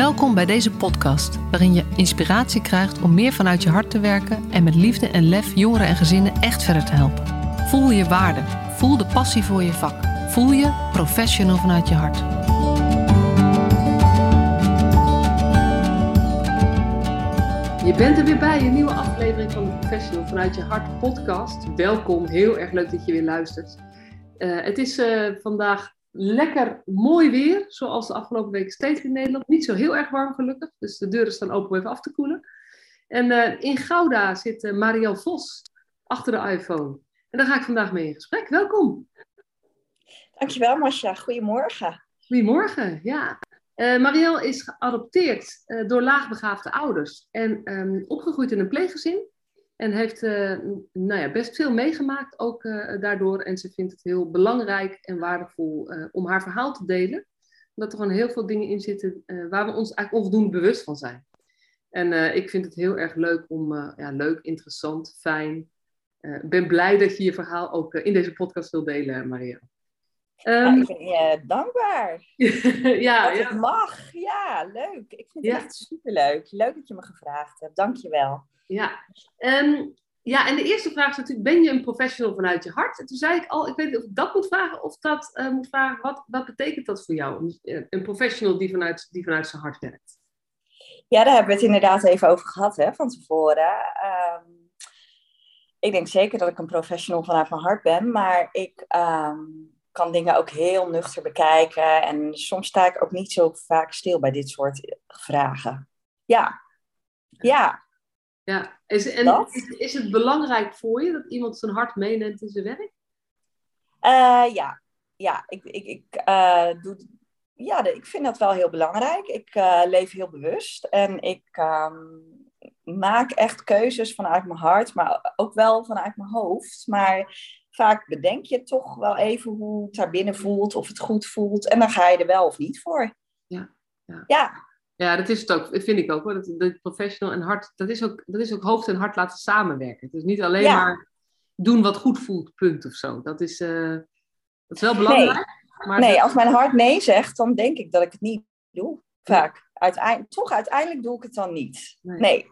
Welkom bij deze podcast, waarin je inspiratie krijgt om meer vanuit je hart te werken en met liefde en lef jongeren en gezinnen echt verder te helpen. Voel je waarde, voel de passie voor je vak, voel je professional vanuit je hart. Je bent er weer bij, een nieuwe aflevering van de Professional vanuit je hart podcast. Welkom, heel erg leuk dat je weer luistert. Uh, het is uh, vandaag lekker mooi weer, zoals de afgelopen week steeds in Nederland. Niet zo heel erg warm gelukkig, dus de deuren staan open om even af te koelen. En uh, in Gouda zit uh, Marielle Vos achter de iPhone. En daar ga ik vandaag mee in gesprek. Welkom. Dankjewel Marcia, goedemorgen. Goedemorgen, ja. Uh, Marielle is geadopteerd door laagbegaafde ouders en um, opgegroeid in een pleeggezin. En heeft uh, nou ja, best veel meegemaakt ook uh, daardoor. En ze vindt het heel belangrijk en waardevol uh, om haar verhaal te delen. Omdat er gewoon heel veel dingen in zitten waar we ons eigenlijk onvoldoende bewust van zijn. En ik vind het heel erg leuk om, ja, leuk, interessant, fijn. Ik ben blij dat je je verhaal ook in deze podcast wil delen, Maria. Um, ik ben je dankbaar. ja, dat ja. het mag. Ja, leuk. Ik vind het ja. echt superleuk. Leuk dat je me gevraagd hebt. Dank je wel. Ja. Um, ja, en de eerste vraag is natuurlijk, ben je een professional vanuit je hart? En toen zei ik al, ik weet niet of ik dat moet vragen of dat uh, moet vragen, wat, wat betekent dat voor jou? Een, een professional die vanuit, die vanuit zijn hart werkt. Ja, daar hebben we het inderdaad even over gehad hè, van tevoren. Um, ik denk zeker dat ik een professional vanuit mijn hart ben, maar ik um, kan dingen ook heel nuchter bekijken. En soms sta ik ook niet zo vaak stil bij dit soort vragen. Ja, ja. Ja, is, en is, is, het belangrijk voor je dat iemand zijn hart meeneemt in zijn werk? Uh, ja, ja ik, ik, ik, uh, doe, ja ik vind dat wel heel belangrijk. Ik uh, leef heel bewust en ik um, maak echt keuzes vanuit mijn hart, maar ook wel vanuit mijn hoofd. Maar vaak bedenk je toch wel even hoe het daar binnen voelt, of het goed voelt. En dan ga je er wel of niet voor. Ja, ja. ja. Ja, dat is het ook, vind ik ook. Hoor. Dat, dat professional en hart, dat is, ook, dat is ook hoofd en hart laten samenwerken. Het is niet alleen ja. maar doen wat goed voelt, punt of zo. Dat is, uh, dat is wel belangrijk. Nee, maar nee dat... als mijn hart nee zegt, dan denk ik dat ik het niet doe. Vaak. Uiteindelijk, toch uiteindelijk doe ik het dan niet. Nee. nee.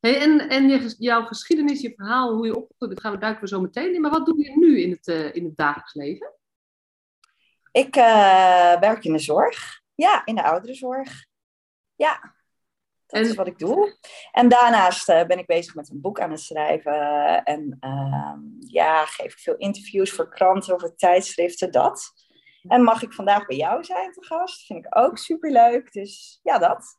Hey, en en je, jouw geschiedenis, je verhaal, hoe je opgegroeid bent, gaan we duiken we zo meteen in. Maar wat doe je nu in het, uh, in het dagelijks leven? Ik uh, werk in de zorg. Ja, in de ouderenzorg. Ja, dat en... is wat ik doe. En daarnaast uh, ben ik bezig met een boek aan het schrijven. En uh, ja, geef ik veel interviews voor kranten, voor tijdschriften, dat. En mag ik vandaag bij jou zijn te gast? Vind ik ook superleuk. Dus ja, dat.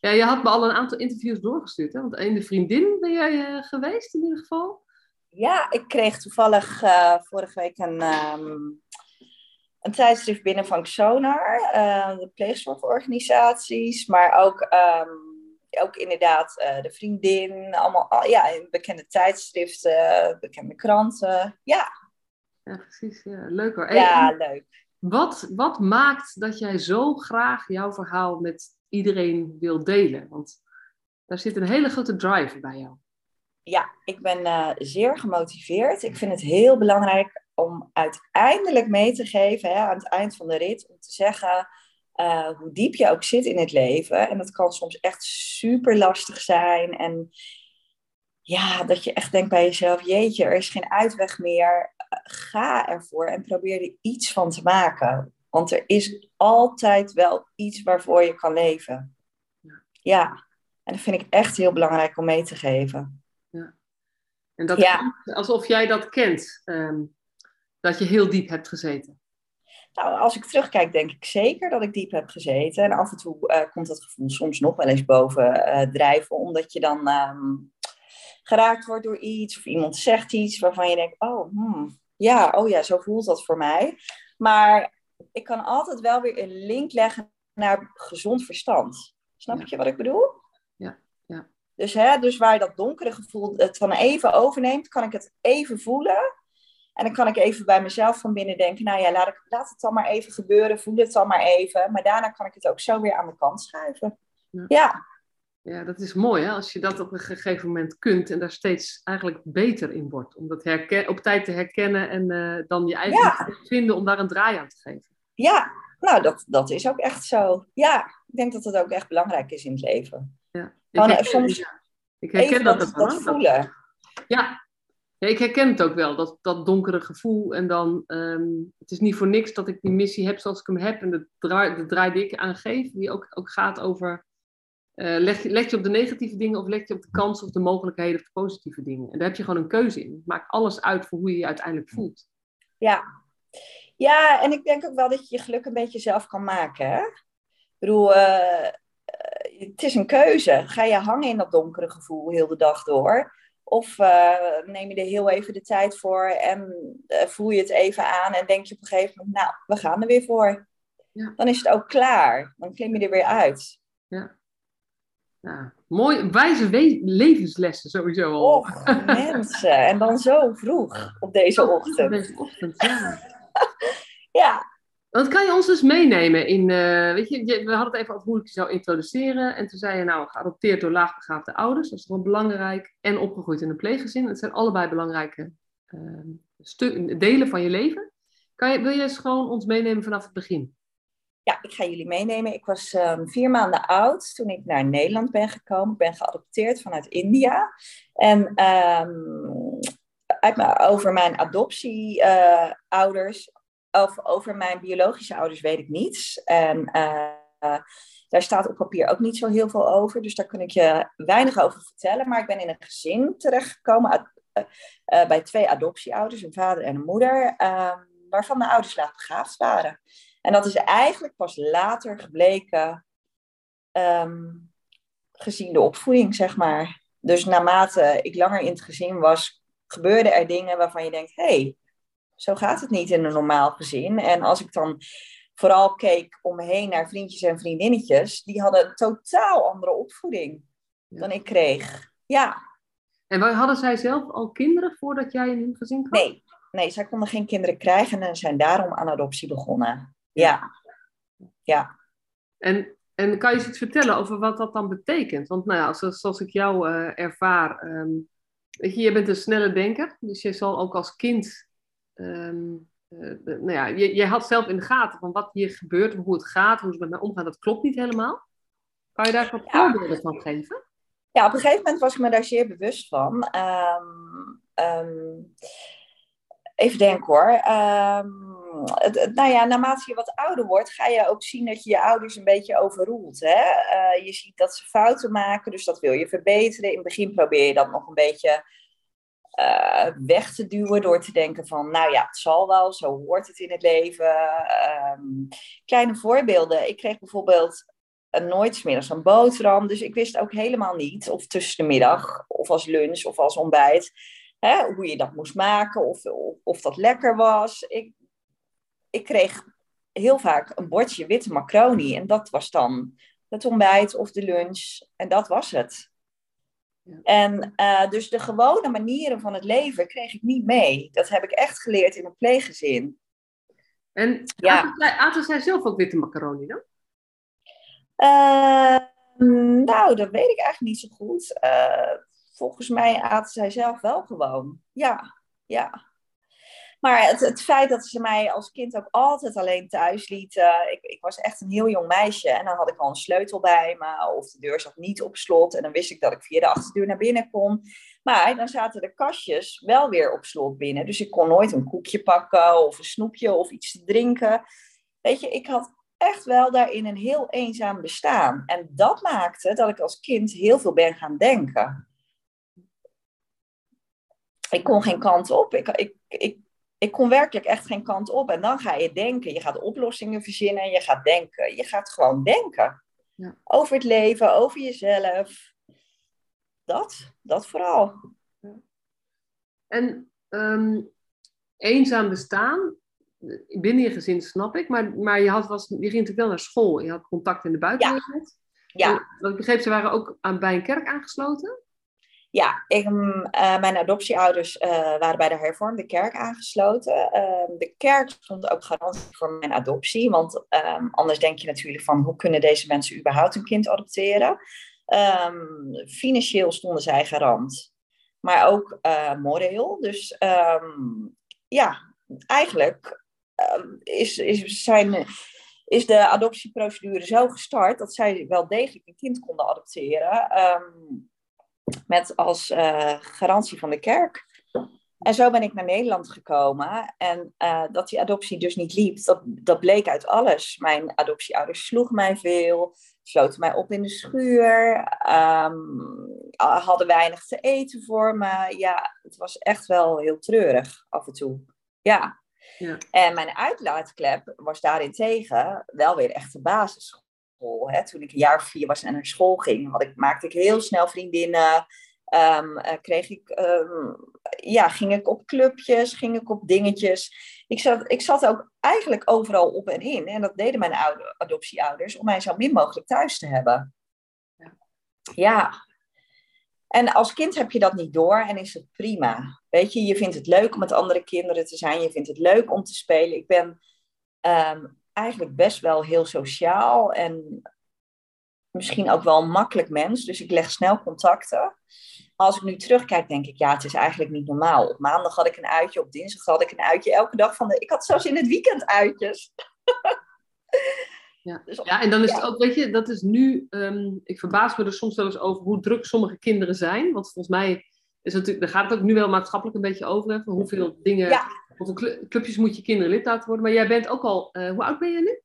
Ja, je had me al een aantal interviews doorgestuurd. Hè? Want een de vriendin ben jij uh, geweest in ieder geval? Ja, ik kreeg toevallig uh, vorige week een, um, een tijdschrift binnen van Xonar, uh, de pleegzorgorganisaties, maar ook, um, ook inderdaad uh, de vriendin, allemaal ja, bekende tijdschriften, bekende kranten. Ja. Ja, precies. Ja. Leuk hoor. Ja, en, leuk. Wat, wat maakt dat jij zo graag jouw verhaal met iedereen wil delen? Want daar zit een hele grote drive bij jou. Ja, ik ben uh, zeer gemotiveerd. Ik vind het heel belangrijk om uiteindelijk mee te geven hè, aan het eind van de rit, om te zeggen uh, hoe diep je ook zit in het leven. En dat kan soms echt super lastig zijn. En ja, dat je echt denkt bij jezelf, jeetje, er is geen uitweg meer. Uh, ga ervoor en probeer er iets van te maken. Want er is altijd wel iets waarvoor je kan leven. Ja. ja. En dat vind ik echt heel belangrijk om mee te geven. Ja. En dat ja. alsof jij dat kent. Um, dat je heel diep hebt gezeten? Nou, als ik terugkijk, denk ik zeker dat ik diep heb gezeten. En af en toe uh, komt dat gevoel soms nog wel eens boven uh, drijven, omdat je dan um, geraakt wordt door iets of iemand zegt iets waarvan je denkt: oh, hmm, ja, oh ja, zo voelt dat voor mij. Maar ik kan altijd wel weer een link leggen naar gezond verstand. Snap ja. je wat ik bedoel? Ja, ja. Dus, hè, dus waar dat donkere gevoel het van even overneemt, kan ik het even voelen. En dan kan ik even bij mezelf van binnen denken, nou ja, laat, ik, laat het dan maar even gebeuren, voel het dan maar even. Maar daarna kan ik het ook zo weer aan de kant schuiven. Ja. ja. ja. dat is mooi hè? als je dat op een gegeven moment kunt en daar steeds eigenlijk beter in wordt. Om dat op tijd te herkennen en uh, dan je eigen ja. vinden om daar een draai aan te geven. Ja, nou, dat, dat is ook echt zo. Ja, ik denk dat dat ook echt belangrijk is in het leven. Ja. Ik herken, soms ja. ik herken dat, dat, dat, voelen. Ja. Ik herken het ook wel, dat, dat donkere gevoel. En dan, um, het is niet voor niks dat ik die missie heb zoals ik hem heb. En de draai, de die ik aangeef, die ook, ook gaat over... Uh, leg, je, je op de negatieve dingen of leg je op de kansen of de mogelijkheden of de positieve dingen? En daar heb je gewoon een keuze in. Het maakt alles uit voor hoe je je uiteindelijk voelt. Ja, ja, en ik denk ook wel dat je je geluk een beetje zelf kan maken. Hè? Ik bedoel, uh, het is een keuze. Ga je hangen in dat donkere gevoel heel de dag door? Of uh, neem je er heel even de tijd voor en voel je het even aan en denk je op een gegeven moment, nou, we gaan er weer voor. Ja. Dan is het ook klaar. Dan klim je er weer uit. Ja. Ja, mooi, wijze levenslessen sowieso al. Och, mensen. En dan zo vroeg op deze ochtend. Op deze ochtend, ja. ja. Wat kan je ons dus meenemen in, uh, weet je, we hadden het even over hoe ik je zou introduceren. En toen zei je nou, geadopteerd door laagbegaafde ouders, dat is wel belangrijk. En opgegroeid in een pleeggezin. Het zijn allebei belangrijke uh, delen van je leven. Kan je, wil je eens gewoon ons meenemen vanaf het begin? Ja, ik ga jullie meenemen. Ik was um, vier maanden oud toen ik naar Nederland ben gekomen. Ik ben geadopteerd vanuit India. En mijn, over mijn adoptieouders, uh, of over mijn biologische ouders weet ik niets. En uh, daar staat op papier ook niet zo heel veel over. Dus daar kan ik je weinig over vertellen. Maar ik ben in een gezin terechtgekomen uh, bij twee adoptieouders, een vader en een moeder, waarvan de ouders laag begaafd waren. En dat is eigenlijk pas later gebleken, um, gezien de opvoeding, zeg maar. Dus naarmate ik langer in het gezin was, gebeurden er dingen waarvan je denkt: hé, hey, zo gaat het niet in een normaal gezin. En als ik dan vooral keek om me heen naar vriendjes en vriendinnetjes, die hadden een totaal andere opvoeding dan ik kreeg. Ja. En hadden zij zelf al kinderen voordat jij in hun gezin kwam? Nee, nee, zij konden geen kinderen krijgen en zijn daarom aan adoptie begonnen. Ja. Ja. En, en kan je eens iets vertellen over wat dat dan betekent? Want nou ja, zoals, zoals ik jou uh, ervaar, um, weet je, je bent een snelle denker, dus je zal ook als kind, um, uh, nou ja, je, je had zelf in de gaten van wat hier gebeurt, hoe het gaat, hoe ze met mij omgaan, dat klopt niet helemaal. Kan je daar wat voorbeelden van geven? Ja, op een gegeven moment was ik me daar zeer bewust van. Um, even denken hoor nou ja, naarmate je wat ouder wordt, ga je ook zien dat je je ouders een beetje overroelt. Hè? Uh, je ziet dat ze fouten maken, dus dat wil je verbeteren. In het begin probeer je dat nog een beetje uh, weg te duwen door te denken van, nou ja, het zal wel, zo hoort het in het leven. Um, kleine voorbeelden. Ik kreeg bijvoorbeeld een nooit smiddags een boterham, dus ik wist ook helemaal niet of tussen de middag of als lunch of als ontbijt. Hè, hoe je dat moest maken, of, of, of dat lekker was. Ik ik kreeg heel vaak een bordje witte macaroni. En dat was dan het ontbijt of de lunch. En dat was het. Ja. En uh, dus de gewone manieren van het leven kreeg ik niet mee. Dat heb ik echt geleerd in een pleeggezin. En ja. aten, zij, zelf ook witte macaroni dan? Uh, nou, dat weet ik eigenlijk niet zo goed. Uh, volgens mij aten zij zelf wel gewoon. Ja, ja. Maar het, het, feit dat ze mij als kind ook altijd alleen thuis lieten. Ik, ik, was echt een heel jong meisje. En dan had ik al een sleutel bij me. Of de deur zat niet op slot. En dan wist ik dat ik via de achterdeur naar binnen kon. Maar dan zaten de kastjes wel weer op slot binnen. Dus ik kon nooit een koekje pakken. Of een snoepje of iets te drinken. Weet je, ik had echt wel daarin een heel eenzaam bestaan. En dat maakte dat ik als kind heel veel ben gaan denken. Ik kon geen kant op. Ik, ik, ik ik kon werkelijk echt geen kant op. En dan ga je denken, je gaat oplossingen verzinnen, je gaat denken. Je gaat gewoon denken. Ja. Over het leven, over jezelf. Dat, dat vooral. Ja. En um, eenzaam bestaan, binnen je gezin snap ik, maar, maar je, had, was, je ging natuurlijk wel naar school. Je had contact in de buitenwereld. Ja. ja. Wat ik begreep, ze waren ook aan, bij een kerk aangesloten. Ja, ik, uh, mijn adoptieouders uh, waren bij de hervormde kerk aangesloten. Uh, de kerk stond ook garantie voor mijn adoptie. Want ehm, anders denk je natuurlijk van hoe kunnen deze mensen überhaupt een kind adopteren. Um, financieel stonden zij garant. Maar ook uh, moreel. Dus um, ja, eigenlijk is, is zijn is de adoptieprocedure zo gestart dat zij wel degelijk een kind konden adopteren. Ehm, met als uh, garantie van de kerk. En zo ben ik naar Nederland gekomen. En uh, dat die adoptie dus niet liep, dat, dat bleek uit alles. Mijn adoptieouders sloegen mij veel, sloten mij op in de schuur, um, hadden weinig te eten voor me. Ja, het was echt wel heel treurig af en toe. Ja. ja. En mijn uitlaatklep was daarin tegen wel weer echt de Hè. Toen ik een jaar of vier was en naar school ging, had ik, maakte ik heel snel vriendinnen. Um, kreeg ik, um, ja, ging ik op clubjes, ging ik op dingetjes. Ik zat, ik zat ook eigenlijk overal op en in. En dat deden mijn oude, adoptieouders om mij zo min mogelijk thuis te hebben. Ja. ja. En als kind heb je dat niet door en is het prima. Weet je, je vindt het leuk om met andere kinderen te zijn. Je vindt het leuk om te spelen. Ik ben um, eigenlijk best wel heel sociaal en misschien ook wel een makkelijk mens. Dus ik leg snel contacten als ik nu terugkijk, denk ik, ja, het is eigenlijk niet normaal. Op maandag had ik een uitje, op dinsdag had ik een uitje. Elke dag van de... Ik had zelfs in het weekend uitjes. Ja. Dus ja, en dan is het ook, weet je, dat is nu, um, ik verbaas me er soms wel eens over hoe druk sommige kinderen zijn. Want volgens mij is het natuurlijk, daar gaat het ook nu wel maatschappelijk een beetje over. Hè, hoeveel dingen, ja. Hoeveel clubjes moet je kinderen lid laten worden. Maar jij bent ook al, uh, hoe oud ben je nu?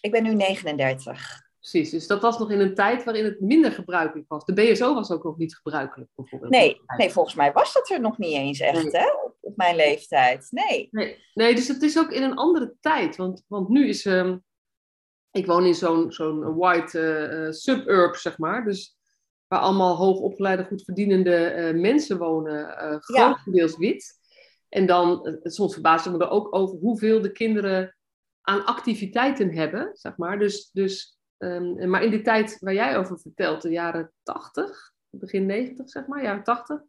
Ik ben nu 39. Precies, dus dat was nog in een tijd waarin het minder gebruikelijk was. De BSO was ook nog niet gebruikelijk, bijvoorbeeld. Nee, nee volgens mij was dat er nog niet eens echt, hè? Op, op, mijn leeftijd. Nee. nee. Nee, dus het is ook in een andere tijd. Want, want nu is... Um, ik woon in zo'n zo'n white uh, suburb, zeg maar. Dus waar allemaal hoogopgeleide, goed verdienende uh, mensen wonen. Grotendeels ja. wit. En dan, soms verbaas ik me er ook over hoeveel de kinderen aan activiteiten hebben, zeg maar. Dus... dus Um, maar in die tijd waar jij over vertelt, de jaren 80, begin 90 zeg maar, jaren 80,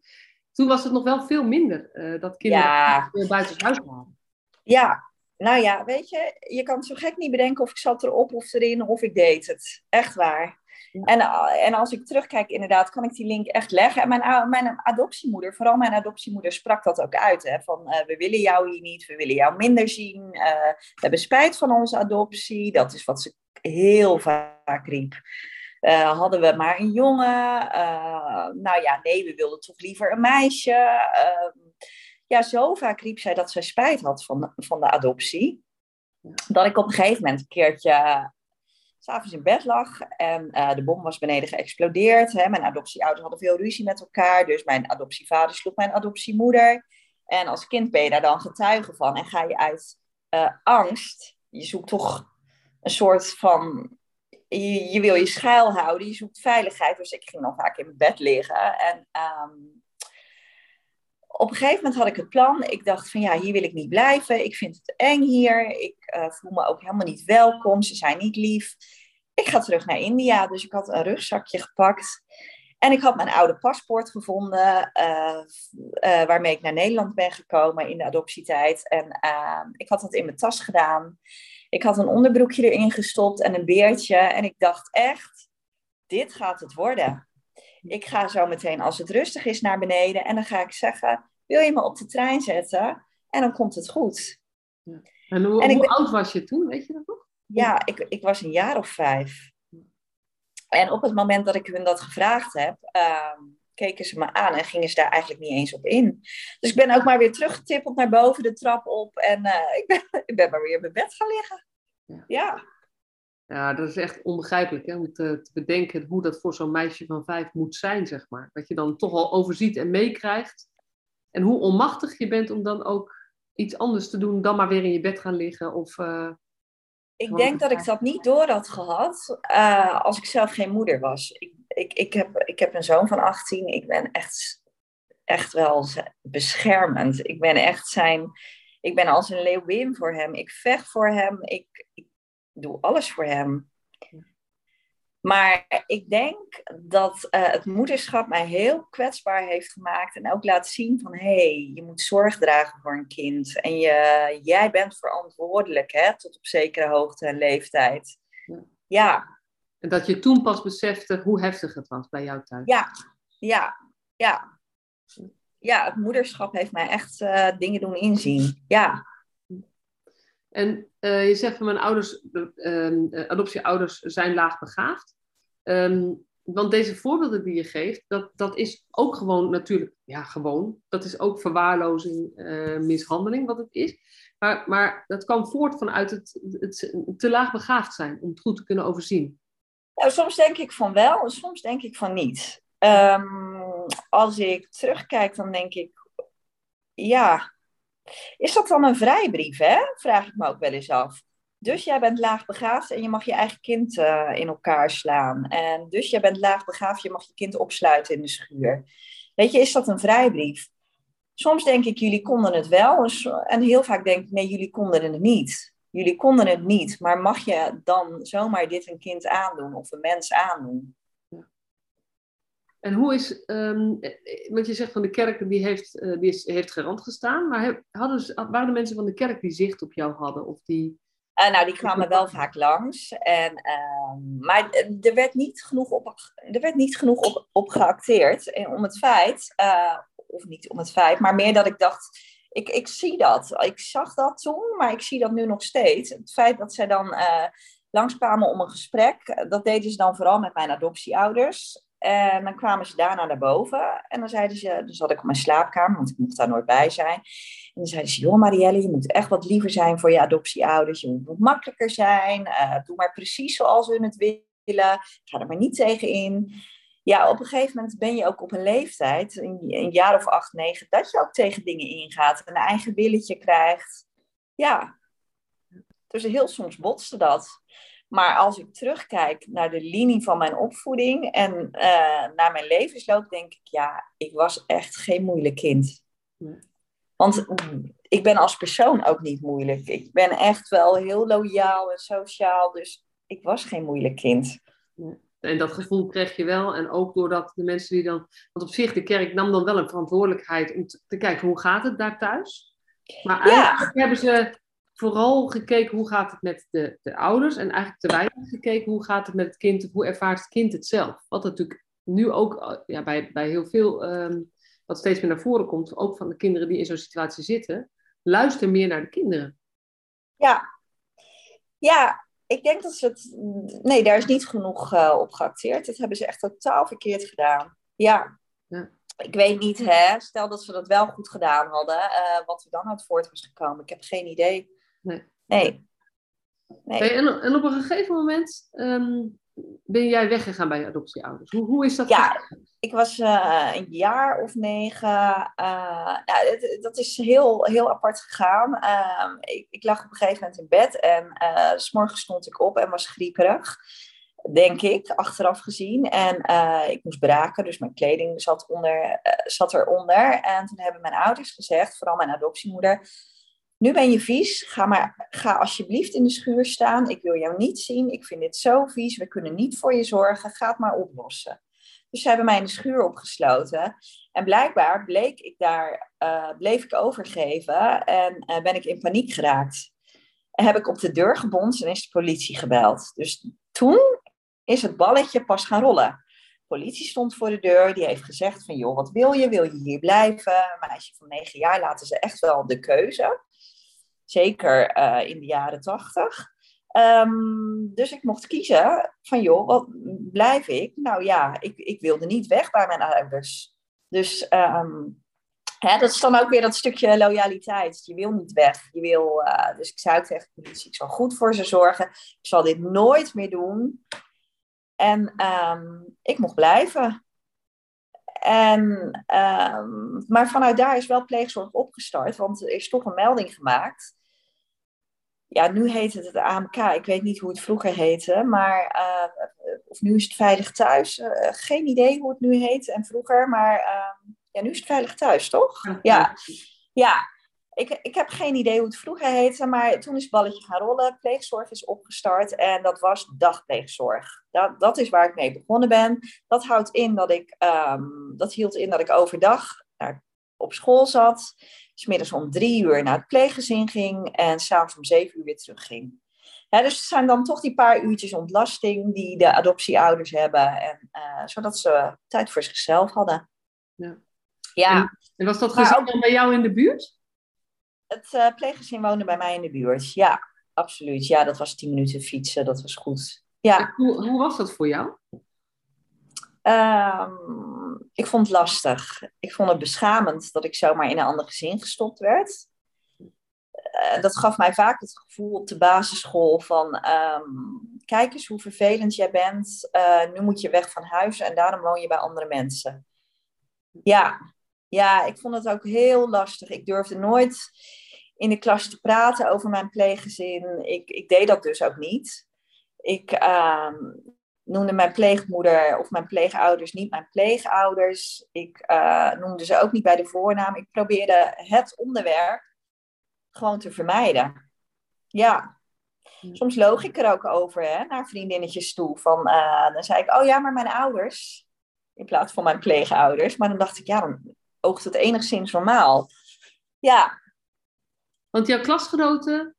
toen was het nog wel veel minder uh, dat kinderen ja. buiten huis waren. Ja, nou ja, weet je, je kan het zo gek niet bedenken of ik zat erop of erin of ik deed het. Echt waar. En, eh, en als ik terugkijk, inderdaad, kan ik die link echt leggen. En mijn, mijn adoptiemoeder, vooral mijn adoptiemoeder, sprak dat ook uit. Hè, van uh, we willen jou hier niet, we willen jou minder zien. Uh, we hebben spijt van onze adoptie. Dat is wat ze heel vaak riep. Uh, hadden we maar een jongen? Nou ja, nee, we wilden toch liever een meisje. Uh, ja, zo vaak riep zij dat zij spijt had van, van de adoptie. Dat ik op een gegeven moment een keertje s'avonds in bed lag en de bom was beneden geëxplodeerd. Hè. Mijn adoptieouders hadden veel ruzie met elkaar, dus mijn adoptievader sloeg mijn adoptiemoeder. En als kind ben je daar dan getuige van en ga je uit angst, je zoekt toch een soort van. Je, wil je schuil houden, je zoekt veiligheid. Dus ik ging dan vaak in bed liggen. En um, op een gegeven moment had ik het plan. Ik dacht van ja, hier wil ik niet blijven. Ik vind het eng hier. Ik uh, voel me ook helemaal niet welkom. Ze zijn niet lief. Ik ga terug naar India. Dus ik had een rugzakje gepakt. En ik had mijn oude paspoort gevonden, uh, uh, waarmee ik naar Nederland ben gekomen in de adoptietijd. En ehm, ik had dat in mijn tas gedaan. Ik had een onderbroekje erin gestopt en een beertje. En ik dacht echt, dit gaat het worden. Ik ga zo meteen, als het rustig is, naar beneden. En dan ga ik zeggen, wil je me op de trein zetten? En dan komt het goed. Ja. En hoe, hoe oud was je toen, weet je dat nog? Ja, ik, ik was een jaar of vijf. En op het moment dat ik hun dat gevraagd heb, uh, keken ze me aan en gingen ze daar eigenlijk niet eens op in. Dus ik ben ook maar weer teruggetippeld naar boven de trap op en uh, ik, ben, ik ben maar weer in mijn bed gaan liggen. Ja. ja. Ja dat is echt onbegrijpelijk hè? om te, te bedenken hoe dat voor zo'n meisje van vijf moet zijn, zeg maar. Dat je dan toch al overziet en meekrijgt. En hoe onmachtig je bent om dan ook iets anders te doen dan maar weer in je bed gaan liggen of... Uh, ik denk dat ik dat niet door had gehad uh, als ik zelf geen moeder was. Ik ik, ik, heb, ik heb een zoon van 18. Ik ben echt, echt wel beschermend. Ik ben echt zijn. Ik ben als een leeuwin voor hem. Ik vecht voor hem. Ik, ik doe alles voor hem. Maar ik denk dat uh, het moederschap mij heel kwetsbaar heeft gemaakt. En ook laat zien van, hé, hey, je moet zorg dragen voor een kind. En je, jij bent verantwoordelijk, hè, tot op zekere hoogte en leeftijd. Ja, en dat je toen pas besefte hoe heftig het was bij jou thuis. Ja, ja, ja. Ja, het moederschap heeft mij echt uh, dingen doen inzien. Ja. En uh, je zegt van mijn ouders, uh, adoptieouders zijn laagbegaafd. Um, want deze voorbeelden die je geeft, dat, dat is ook gewoon natuurlijk, ja gewoon, dat is ook verwaarlozing, uh, mishandeling wat het is. Maar, maar dat kwam voort vanuit het, het, te laag begaafd zijn om het goed te kunnen overzien. Nou, soms denk ik van wel en soms denk ik van niet. Um, als ik terugkijk, dan denk ik, ja, is dat dan een vrijbrief, hè? Vraag ik me ook wel eens af. Dus jij bent laagbegaafd en je mag je eigen kind uh, in elkaar slaan. En dus jij bent laagbegaafd, je mag je kind opsluiten in de schuur. Weet je, is dat een vrijbrief? Soms denk ik, jullie konden het wel. En heel vaak denk ik, nee, jullie konden het niet. Jullie konden het niet. Maar mag je dan zomaar dit een kind aandoen of een mens aandoen? En hoe is, um, want je zegt van de kerk die heeft, uh, die is, heeft garant gestaan, maar hadden ze, waren er mensen van de kerk die zicht op jou hadden? Of die... Uh, nou, die kwamen wel vaak langs. En, uh, maar er werd niet genoeg op, er werd niet genoeg op, op geacteerd. En om het feit, of niet om het feit, maar meer dat ik dacht, ik, ik zie dat. Ik zag dat toen, maar ik zie dat nu nog steeds. Het feit dat zij dan langskwamen om een gesprek, dat deden ze dan vooral met mijn adoptieouders. En dan kwamen ze daarna naar boven. En dan zeiden ze, dan zat ik op mijn slaapkamer, want ik mocht daar nooit bij zijn. En dan zeiden ze, joh Marielle, je moet echt wat liever zijn voor je adoptieouders. Je moet makkelijker zijn. Uh, doe maar precies zoals hun het willen. Ga er maar niet tegen in. Ja, op een gegeven moment ben je ook op een leeftijd, een, een jaar of acht, negen, dat je ook tegen dingen ingaat. En een eigen willetje krijgt. Ja, dus heel soms botste dat. Maar als ik terugkijk naar de linie van mijn opvoeding en uh, naar mijn levensloop, denk ik, ja, ik was echt geen moeilijk kind. Want ik ben als persoon ook niet moeilijk. Ik ben echt wel heel loyaal en sociaal, dus ik was geen moeilijk kind. En dat gevoel kreeg je wel. En ook doordat de mensen die dan. Want op zich, de kerk nam dan wel een verantwoordelijkheid om te, kijken hoe gaat het daar thuis. Maar eigenlijk hebben ze vooral gekeken hoe gaat het met de, de ouders en eigenlijk te weinig gekeken hoe gaat het met het kind, hoe ervaart het kind het zelf. Wat natuurlijk nu ook eh, ja, bij, bij heel veel, um, wat steeds meer naar voren komt, ook van de kinderen die in zo'n situatie zitten, luister meer naar de kinderen. Ja, ja ik denk dat ze het, nee, daar is niet genoeg uh, op geacteerd. Dat hebben ze echt totaal verkeerd gedaan. Ja. ja ik weet niet, hè, stel dat ze dat wel goed gedaan hadden, uh, wat er dan uit voort was gekomen. Ik heb geen idee. Nee. nee. nee. en, en, op een gegeven moment um, ben jij weggegaan bij je adoptieouders. Hoe, hoe is dat? Ja, ik was uh, een jaar of negen. Uh, nou, dat is heel, heel apart gegaan. Uh, ik, ik, lag op een gegeven moment in bed en uh, s morgens stond ik op en was grieperig. Denk ik, achteraf gezien. En ik moest braken, dus mijn kleding zat, onder, zat eronder. En toen hebben mijn ouders gezegd, vooral mijn adoptiemoeder nu ben je vies. Ga, maar, ga alsjeblieft in de schuur staan. Ik wil jou niet zien. Ik vind dit zo vies. We kunnen niet voor je zorgen. Ga het maar oplossen. Dus ze hebben mij in de schuur opgesloten. En blijkbaar bleek ik daar, uh, bleef ik overgeven en uh, ben ik in paniek geraakt. En heb ik op de deur gebond en is de politie gebeld. Dus toen is het balletje pas gaan rollen. Politie stond voor de deur, die heeft gezegd van joh, wat wil je? Wil je hier blijven? Een meisje van negen jaar laten ze echt wel de keuze. Zeker uh, in de jaren tachtig. Um, dus ik mocht kiezen van, joh, wat blijf ik? Nou ja, ik, ik wilde niet weg bij mijn ouders. Dus um, hè, dat is dan ook weer dat stukje loyaliteit. Je wil niet weg. Je wil, uh, dus ik zei tegen de politie, ik zal goed voor ze zorgen. Ik zal dit nooit meer doen. En um, ik mocht blijven. En, maar vanuit daar is wel pleegzorg opgestart, want er is toch een melding gemaakt. Ja, nu heet het het AMK. Ik weet niet hoe het vroeger heette, maar uh, of nu is het Veilig Thuis. Uh, geen idee hoe het nu heet en vroeger, maar uh, ja, nu is het Veilig Thuis, toch? Ja, ja. Ik, ik heb geen idee hoe het vroeger heette, maar toen is het balletje gaan rollen. Pleegzorg is opgestart en dat was dagpleegzorg. Dat, dat is waar ik mee begonnen ben. Dat houdt in dat ik, um, dat hield in dat ik overdag naar, op school zat. Smiddags om drie uur naar het pleeggezin ging en s'avonds om zeven uur weer terugging. Ja, dus het zijn dan toch die paar uurtjes ontlasting die de adoptieouders hebben, en, uh, zodat ze tijd voor zichzelf hadden. Ja. ja. En, en was dat gezin dan bij jou in de buurt? het uh, pleeggezin woonde bij mij in de buurt. Ja, absoluut. Ja, dat was tien minuten fietsen. Dat was goed. Ja. Hoe, hoe was dat voor jou? Um, ik vond het lastig. Ik vond het beschamend dat ik zomaar in een ander gezin gestopt werd. Uh, dat gaf mij vaak het gevoel op de basisschool van... Um, kijk eens hoe vervelend jij bent. Uh, nu moet je weg van huis en daarom woon je bij andere mensen. Ja, ja, ik vond het ook heel lastig. Ik durfde nooit in de klas te praten over mijn pleeggezin. Ik, ik deed dat dus ook niet. Ik uh, noemde mijn pleegmoeder of mijn pleegouders niet mijn pleegouders. Ik uh, noemde ze ook niet bij de voornaam. Ik probeerde het onderwerp gewoon te vermijden. Ja. Soms loog ik er ook over hè, naar vriendinnetjes toe. Van, uh, dan zei ik, oh ja, maar mijn ouders. In plaats van mijn pleegouders. Maar dan dacht ik, ja, dan oogt het enigszins normaal. Ja. Want jouw klasgenoten,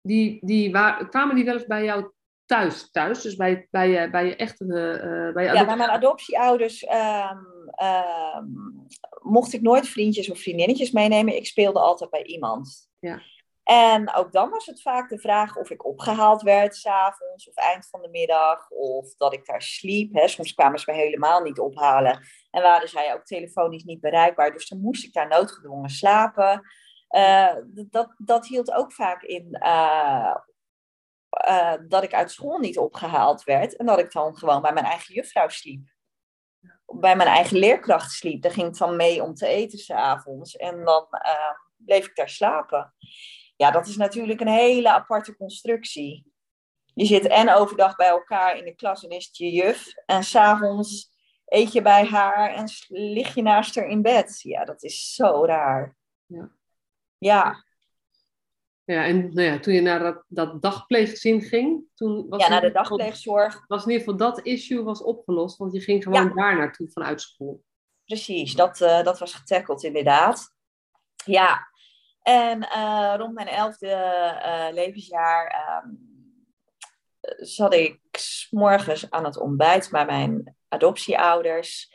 die, die waar, kwamen die wel eens bij jou thuis? thuis dus bij, bij, bij je echte... Uh, bij je ja, bij mijn adoptieouders um, um, mocht ik nooit vriendjes of vriendinnetjes meenemen. Ik speelde altijd bij iemand. Ja. En ook dan was het vaak de vraag of ik opgehaald werd s'avonds of eind van de middag. Of dat ik daar sliep. Hè. Soms kwamen ze me helemaal niet ophalen. En waren zij ook telefonisch niet bereikbaar. Dus dan moest ik daar noodgedwongen slapen. Uh, dat, dat hield ook vaak in uh, uh, dat ik uit school niet opgehaald werd. En dat ik dan gewoon bij mijn eigen juffrouw sliep. Bij mijn eigen leerkracht sliep. Daar ging ik dan mee om te eten s'avonds. En dan bleef ik daar slapen. Ja, dat is natuurlijk een hele aparte constructie. Je zit en overdag bij elkaar in de klas en is het je juf. En s'avonds eet je bij haar en lig je naast haar in bed. Ja, dat is zo raar. Ja. Ja. Ja, en nou ja, toen je naar dat, dat dagpleeggezin ging, toen was ja, naar de dagpleegzorg. Was in ieder geval dat issue was opgelost, want je ging gewoon ja. daar naartoe vanuit school. Precies, dat, uh, dat was getackled inderdaad. Ja, en uh, rond mijn elfde uh, levensjaar um, zat ik s morgens aan het ontbijt bij mijn adoptieouders.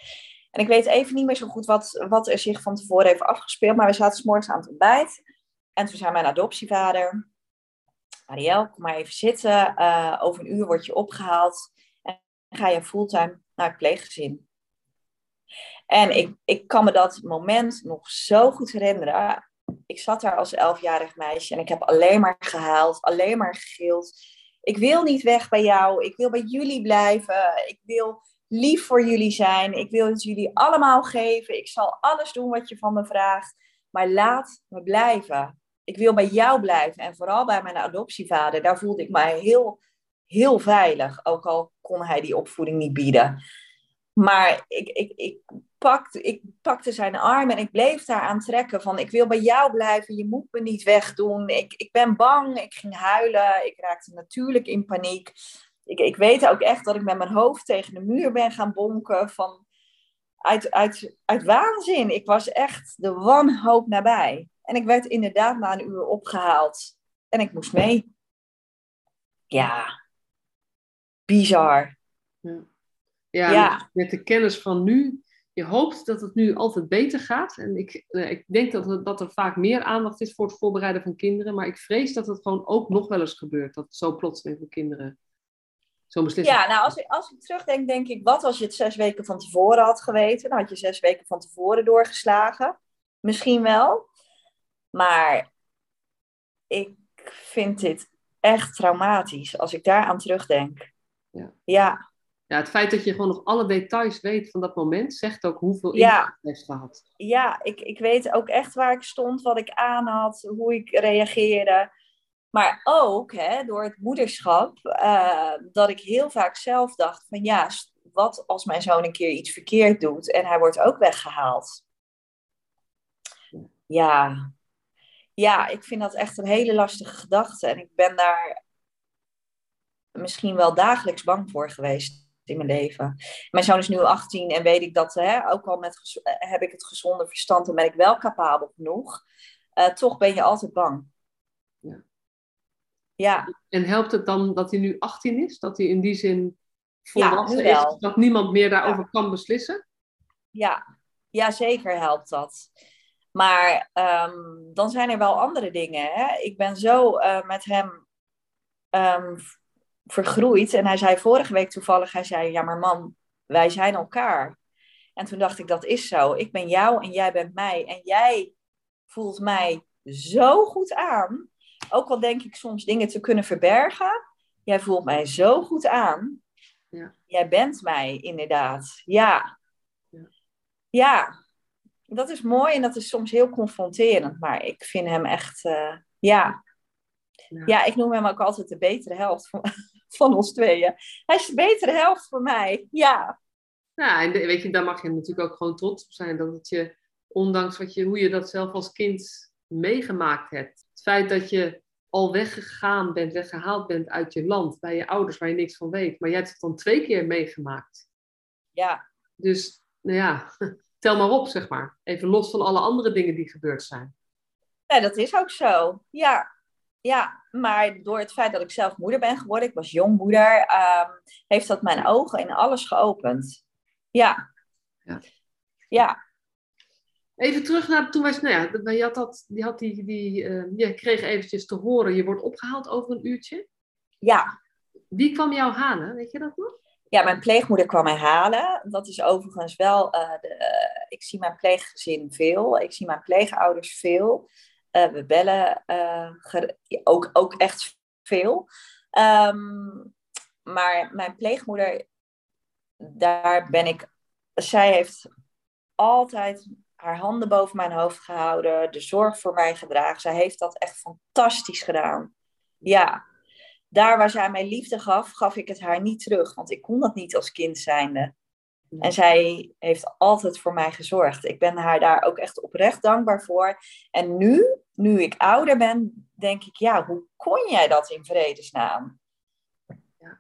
En ik weet even niet meer zo goed wat, wat er zich van tevoren heeft afgespeeld, maar we zaten s morgens aan het ontbijt. En toen zei mijn adoptievader, Marielle, kom maar even zitten. Uh, over een uur word je opgehaald en ga je fulltime naar het pleeggezin. En ik, ik kan me dat moment nog zo goed herinneren. Ik zat daar als elfjarig meisje en ik heb alleen maar gehuild, alleen maar gegild. Ik wil niet weg bij jou, ik wil bij jullie blijven, ik wil lief voor jullie zijn, ik wil het jullie allemaal geven, ik zal alles doen wat je van me vraagt, maar laat me blijven. Ik wil bij jou blijven en vooral bij mijn adoptievader, daar voelde ik mij heel, heel veilig, ook al kon hij die opvoeding niet bieden. Maar ik, ik, ik, pakte, ik pakte zijn arm en ik bleef daar aan trekken van ik wil bij jou blijven, je moet me niet wegdoen. Ik, ik ben bang, ik ging huilen, ik raakte natuurlijk in paniek. Ik, ik weet ook echt dat ik met mijn hoofd tegen de muur ben gaan bonken van uit, uit, uit waanzin. Ik was echt de wanhoop nabij. En ik werd inderdaad na een uur opgehaald en ik moest mee. Ja, bizar. Ja. Ja, ja. Met, de kennis van nu, je hoopt dat het nu altijd beter gaat. En ik, eh, ik denk dat er, dat er vaak meer aandacht is voor het voorbereiden van kinderen. Maar ik vrees dat het gewoon ook nog wel eens gebeurt. Dat het zo plotseling voor kinderen zo'n beslissing Ja, nou als ik, als ik terugdenk, denk ik, wat als je het zes weken van tevoren had geweten? Dan had je zes weken van tevoren doorgeslagen. Misschien wel. Maar ik vind dit echt traumatisch als ik daaraan terugdenk. Ja. ja ja, het feit dat je gewoon nog alle details weet van dat moment, zegt ook hoeveel ja. invloed het heeft gehad. Ja, ik, ik weet ook echt waar ik stond, wat ik aan had, hoe ik reageerde. Maar ook hè, door het moederschap, uh, dat ik heel vaak zelf dacht van ja, wat als mijn zoon een keer iets verkeerd doet en hij wordt ook weggehaald. Ja, ja, ik vind dat echt een hele lastige gedachte. En ik ben daar misschien wel dagelijks bang voor geweest in mijn leven. Mijn zoon is nu 18 en weet ik dat, hè, ook al met, heb ik het gezonde verstand en ben ik wel capabel genoeg. Uh, toch ben je altijd bang. Ja. ja. En helpt het dan dat hij nu 18 is? Dat hij in die zin volwassen ja, is? Dat niemand meer daarover kan beslissen? Ja. ja, zeker helpt dat. Maar ehm, dan zijn er wel andere dingen. Hè? Ik ben zo uh, met hem um, vergroeid. En hij zei vorige week toevallig, hij zei, ja maar man, wij zijn elkaar. En toen dacht ik, dat is zo. Ik ben jou en jij bent mij. En jij voelt mij zo goed aan. Ook al denk ik soms dingen te kunnen verbergen. Jij voelt mij zo goed aan. Ja. Jij bent mij inderdaad. Ja. ja. Ja. Dat is mooi en dat is soms heel confronterend. Maar ik vind hem echt, uh, ja. ja. Ja, ik noem hem ook altijd de betere helft van, van ons tweeën. Hij is de betere helft voor mij. Ja. Ja, en weet je, daar mag je natuurlijk ook gewoon trots op zijn. Dat het je, ondanks wat je, hoe je dat zelf als kind meegemaakt hebt. Het feit dat je al weggegaan bent, weggehaald bent uit je land, bij je ouders waar je niks van weet. Maar jij hebt het dan twee keer meegemaakt. Ja. Dus, nou ja, tel maar op, zeg maar. Even los van alle andere dingen die gebeurd zijn. Ja, dat is ook zo. Ja, ja, maar door het feit dat ik zelf moeder ben geworden, ik was jongmoeder, um, heeft dat mijn ogen in alles geopend. Ja. Ja. ja. Even terug naar toen wij, nou ja, je had, dat, je, had die, die, uh, je kreeg eventjes te horen, je wordt opgehaald over een uurtje. Ja. Wie kwam jou halen, weet je dat nog? Ja, mijn pleegmoeder kwam mij halen. Dat is overigens wel, uh, de, ik zie mijn pleeggezin veel, ik zie mijn pleegouders veel. Uh, we bellen ook, ook echt veel. Um, maar mijn pleegmoeder, daar ben ik, zij heeft altijd haar handen boven mijn hoofd gehouden, de zorg voor mij gedragen. Zij heeft dat echt fantastisch gedaan. Ja, daar waar zij mij liefde gaf, gaf ik het haar niet terug, want ik kon dat niet als kind zijnde. En zij heeft altijd voor mij gezorgd. Ik ben haar daar ook echt oprecht dankbaar voor. En nu, nu ik ouder ben, denk ik, ja, hoe kon jij dat in vredesnaam?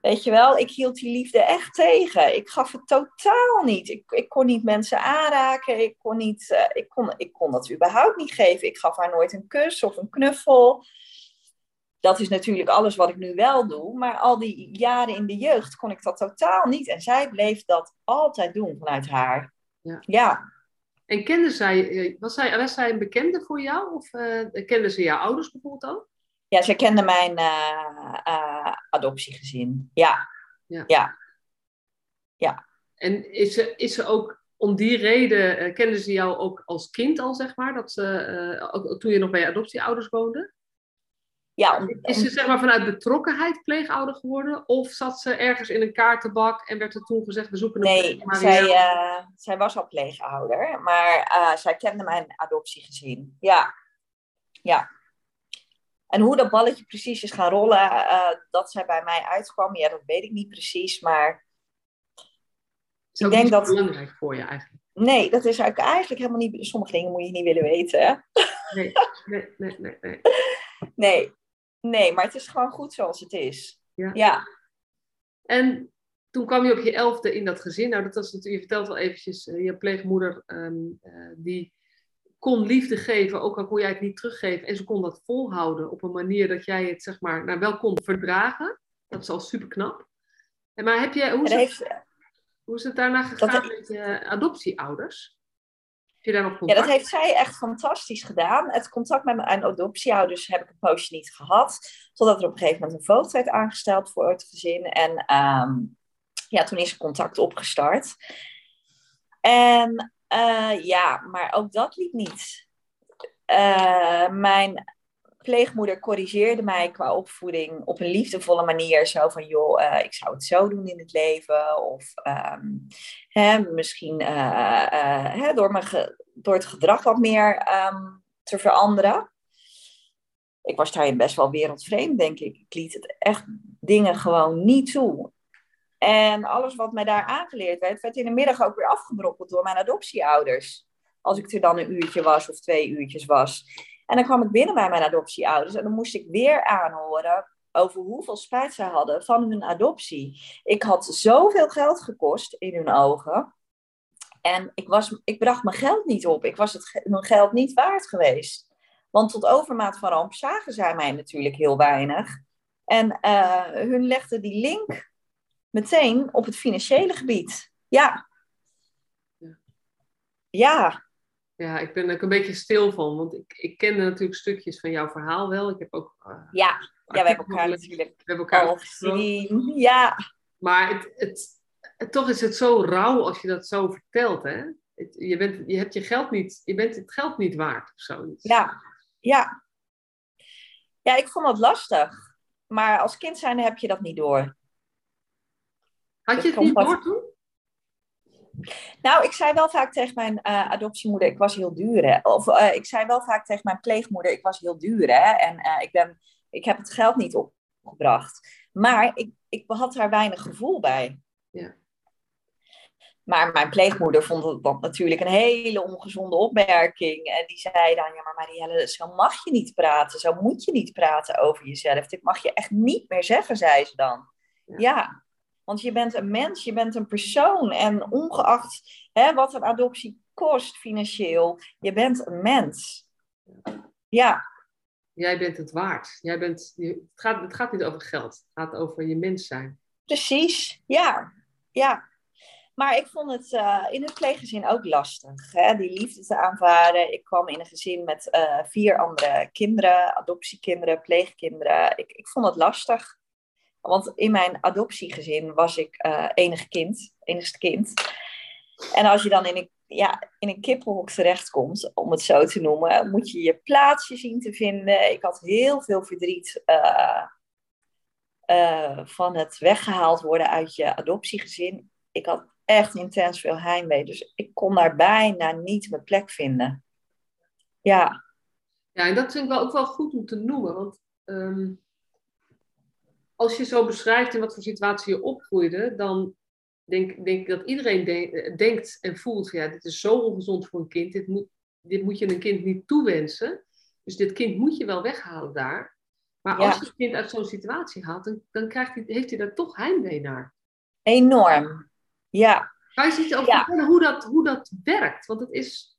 Weet je wel, ik hield die liefde echt tegen. Ik gaf het totaal niet. Ik, ik kon niet mensen aanraken. Ik kon, niet, uh, ik, kon, ik kon dat überhaupt niet geven. Ik gaf haar nooit een kus of een knuffel. Dat is natuurlijk alles wat ik nu wel doe. Maar al die jaren in de jeugd kon ik dat totaal niet. En zij bleef dat altijd doen vanuit haar. Ja. ja. En kende zij, eh, was zij, was zij een bekende voor jou? Of uh, kenden ze jouw ouders bijvoorbeeld ook? Ja, ze kende mijn uh, uh, adoptiegezin. Ja. ja. Ja. ja. En is ze, is ze ook om die reden, uh, kende ze jou ook als kind al, zeg maar? Dat ze, toen je nog bij je adoptieouders woonde? Ja. Om, is ze zeg maar vanuit betrokkenheid pleegouder geworden? Of zat ze ergens in een kaartenbak en werd er toen gezegd, we zoeken een Nee, zij, zij was al pleegouder, maar zij kende mijn adoptiegezin. Ja. Ja. En hoe dat balletje precies is gaan rollen, uh, dat zij bij mij uitkwam, ja, dat weet ik niet precies. Maar ik denk dat. belangrijk voor je eigenlijk. Nee, dat is eigenlijk helemaal niet. Sommige dingen moet je niet willen weten. Nee, nee, nee, nee, nee. Nee, nee, maar het is gewoon goed zoals het is. Ja. ja. En toen kwam je op je elfde in dat gezin. Nou, dat was natuurlijk, je vertelt wel eventjes, uh, je pleegmoeder, um, uh, die kon liefde geven, ook al kon jij het niet teruggeven. En ze kon dat volhouden op een manier dat jij het zeg maar, nou, wel kon verdragen. Dat is al super knap. En maar heb je, hoe, is het, heeft, hoe is het daarna gegaan met je adoptieouders? Heb je daar nog contact? Ja, dat heeft zij echt fantastisch gedaan. Het contact met mijn adoptieouders heb ik een poosje niet gehad. Totdat er op een gegeven moment een voogd werd aangesteld voor het gezin. En um, ja, toen is er contact opgestart. En uh, ja, maar ook dat liep niet. Uh, mijn pleegmoeder corrigeerde mij qua opvoeding op een liefdevolle manier. Zo van, joh, uh, ik zou het zo doen in het leven. Of um, hè, misschien hè, door, mijn door het gedrag wat meer um, te veranderen. Ik was daarin best wel wereldvreemd, denk ik. Ik liet het echt dingen gewoon niet toe. En alles wat mij daar aangeleerd werd, werd in de middag ook weer afgebrokkeld door mijn adoptieouders. Als ik er dan een uurtje was of twee uurtjes was. En dan kwam ik binnen bij mijn adoptieouders en dan moest ik weer aanhoren over hoeveel spijt zij hadden van hun adoptie. Ik had zoveel geld gekost in hun ogen. En ik, was, ik bracht mijn geld niet op. Ik was het, mijn geld niet waard geweest. Want tot overmaat van ramp zagen zij mij natuurlijk heel weinig. En uh, hun legden die link meteen op het financiële gebied. Ja. Ja. Ja, ik ben er ook een beetje stil van, want ik, ik kende natuurlijk stukjes van jouw verhaal wel. Ik heb ook. Uh, ja. ja, we hebben elkaar natuurlijk we hebben elkaar al gezien. Ja. Maar het, het, toch is het zo rauw als je dat zo vertelt, hè? Het, je, bent, je hebt je geld niet, je bent het geld niet waard of zoiets. Ja, ja. Ja, ik vond dat lastig. Maar als kind zijn heb je dat niet door. Had je het niet door toen? Nou, ik zei wel vaak tegen mijn uh, adoptiemoeder, ik was heel duur. Hè? Of uh, ik zei wel vaak tegen mijn pleegmoeder, ik was heel duur. Hè? En uh, ik, ben, ik heb het geld niet opgebracht. Maar ik, ik had daar weinig gevoel bij. Ja. Maar mijn pleegmoeder vond dat natuurlijk een hele ongezonde opmerking. En die zei dan, ja maar Marielle, zo mag je niet praten. Zo moet je niet praten over jezelf. Dit mag je echt niet meer zeggen, zei ze dan. ja. ja. Want je bent een mens, je bent een persoon. En ongeacht hè, wat een adoptie kost financieel, je bent een mens. Ja. Jij bent het waard. Jij bent, het, gaat, het gaat niet over geld, het gaat over je mens zijn. Precies, ja. ja. Maar ik vond het uh, in het pleeggezin ook lastig, hè? die liefde te aanvaarden. Ik kwam in een gezin met uh, vier andere kinderen, adoptiekinderen, pleegkinderen. Ik, ik vond het lastig. Want in mijn adoptiegezin was ik uh, enig kind, enigste kind. En als je dan in een, ja, in een kippenhok terechtkomt, om het zo te noemen, moet je je plaatsje zien te vinden. Ik had heel veel verdriet uh, uh, van het weggehaald worden uit je adoptiegezin. Ik had echt intens veel heimwee, dus ik kon daar bijna niet mijn plek vinden. Ja. Ja, en dat vind ik wel ook wel goed om te noemen, want um als je zo beschrijft in wat voor situatie je opgroeide, dan denk, denk ik dat iedereen denkt en voelt, ja, dit is zo ongezond voor een kind, dit moet, dit moet je een kind niet toewensen. Dus dit kind moet je wel weghalen daar. Maar als je het kind uit zo'n situatie haalt, dan, dan krijgt hij, heeft hij daar toch heimwee naar. Enorm, ja. Kan je iets over hoe dat, hoe dat werkt? Want het is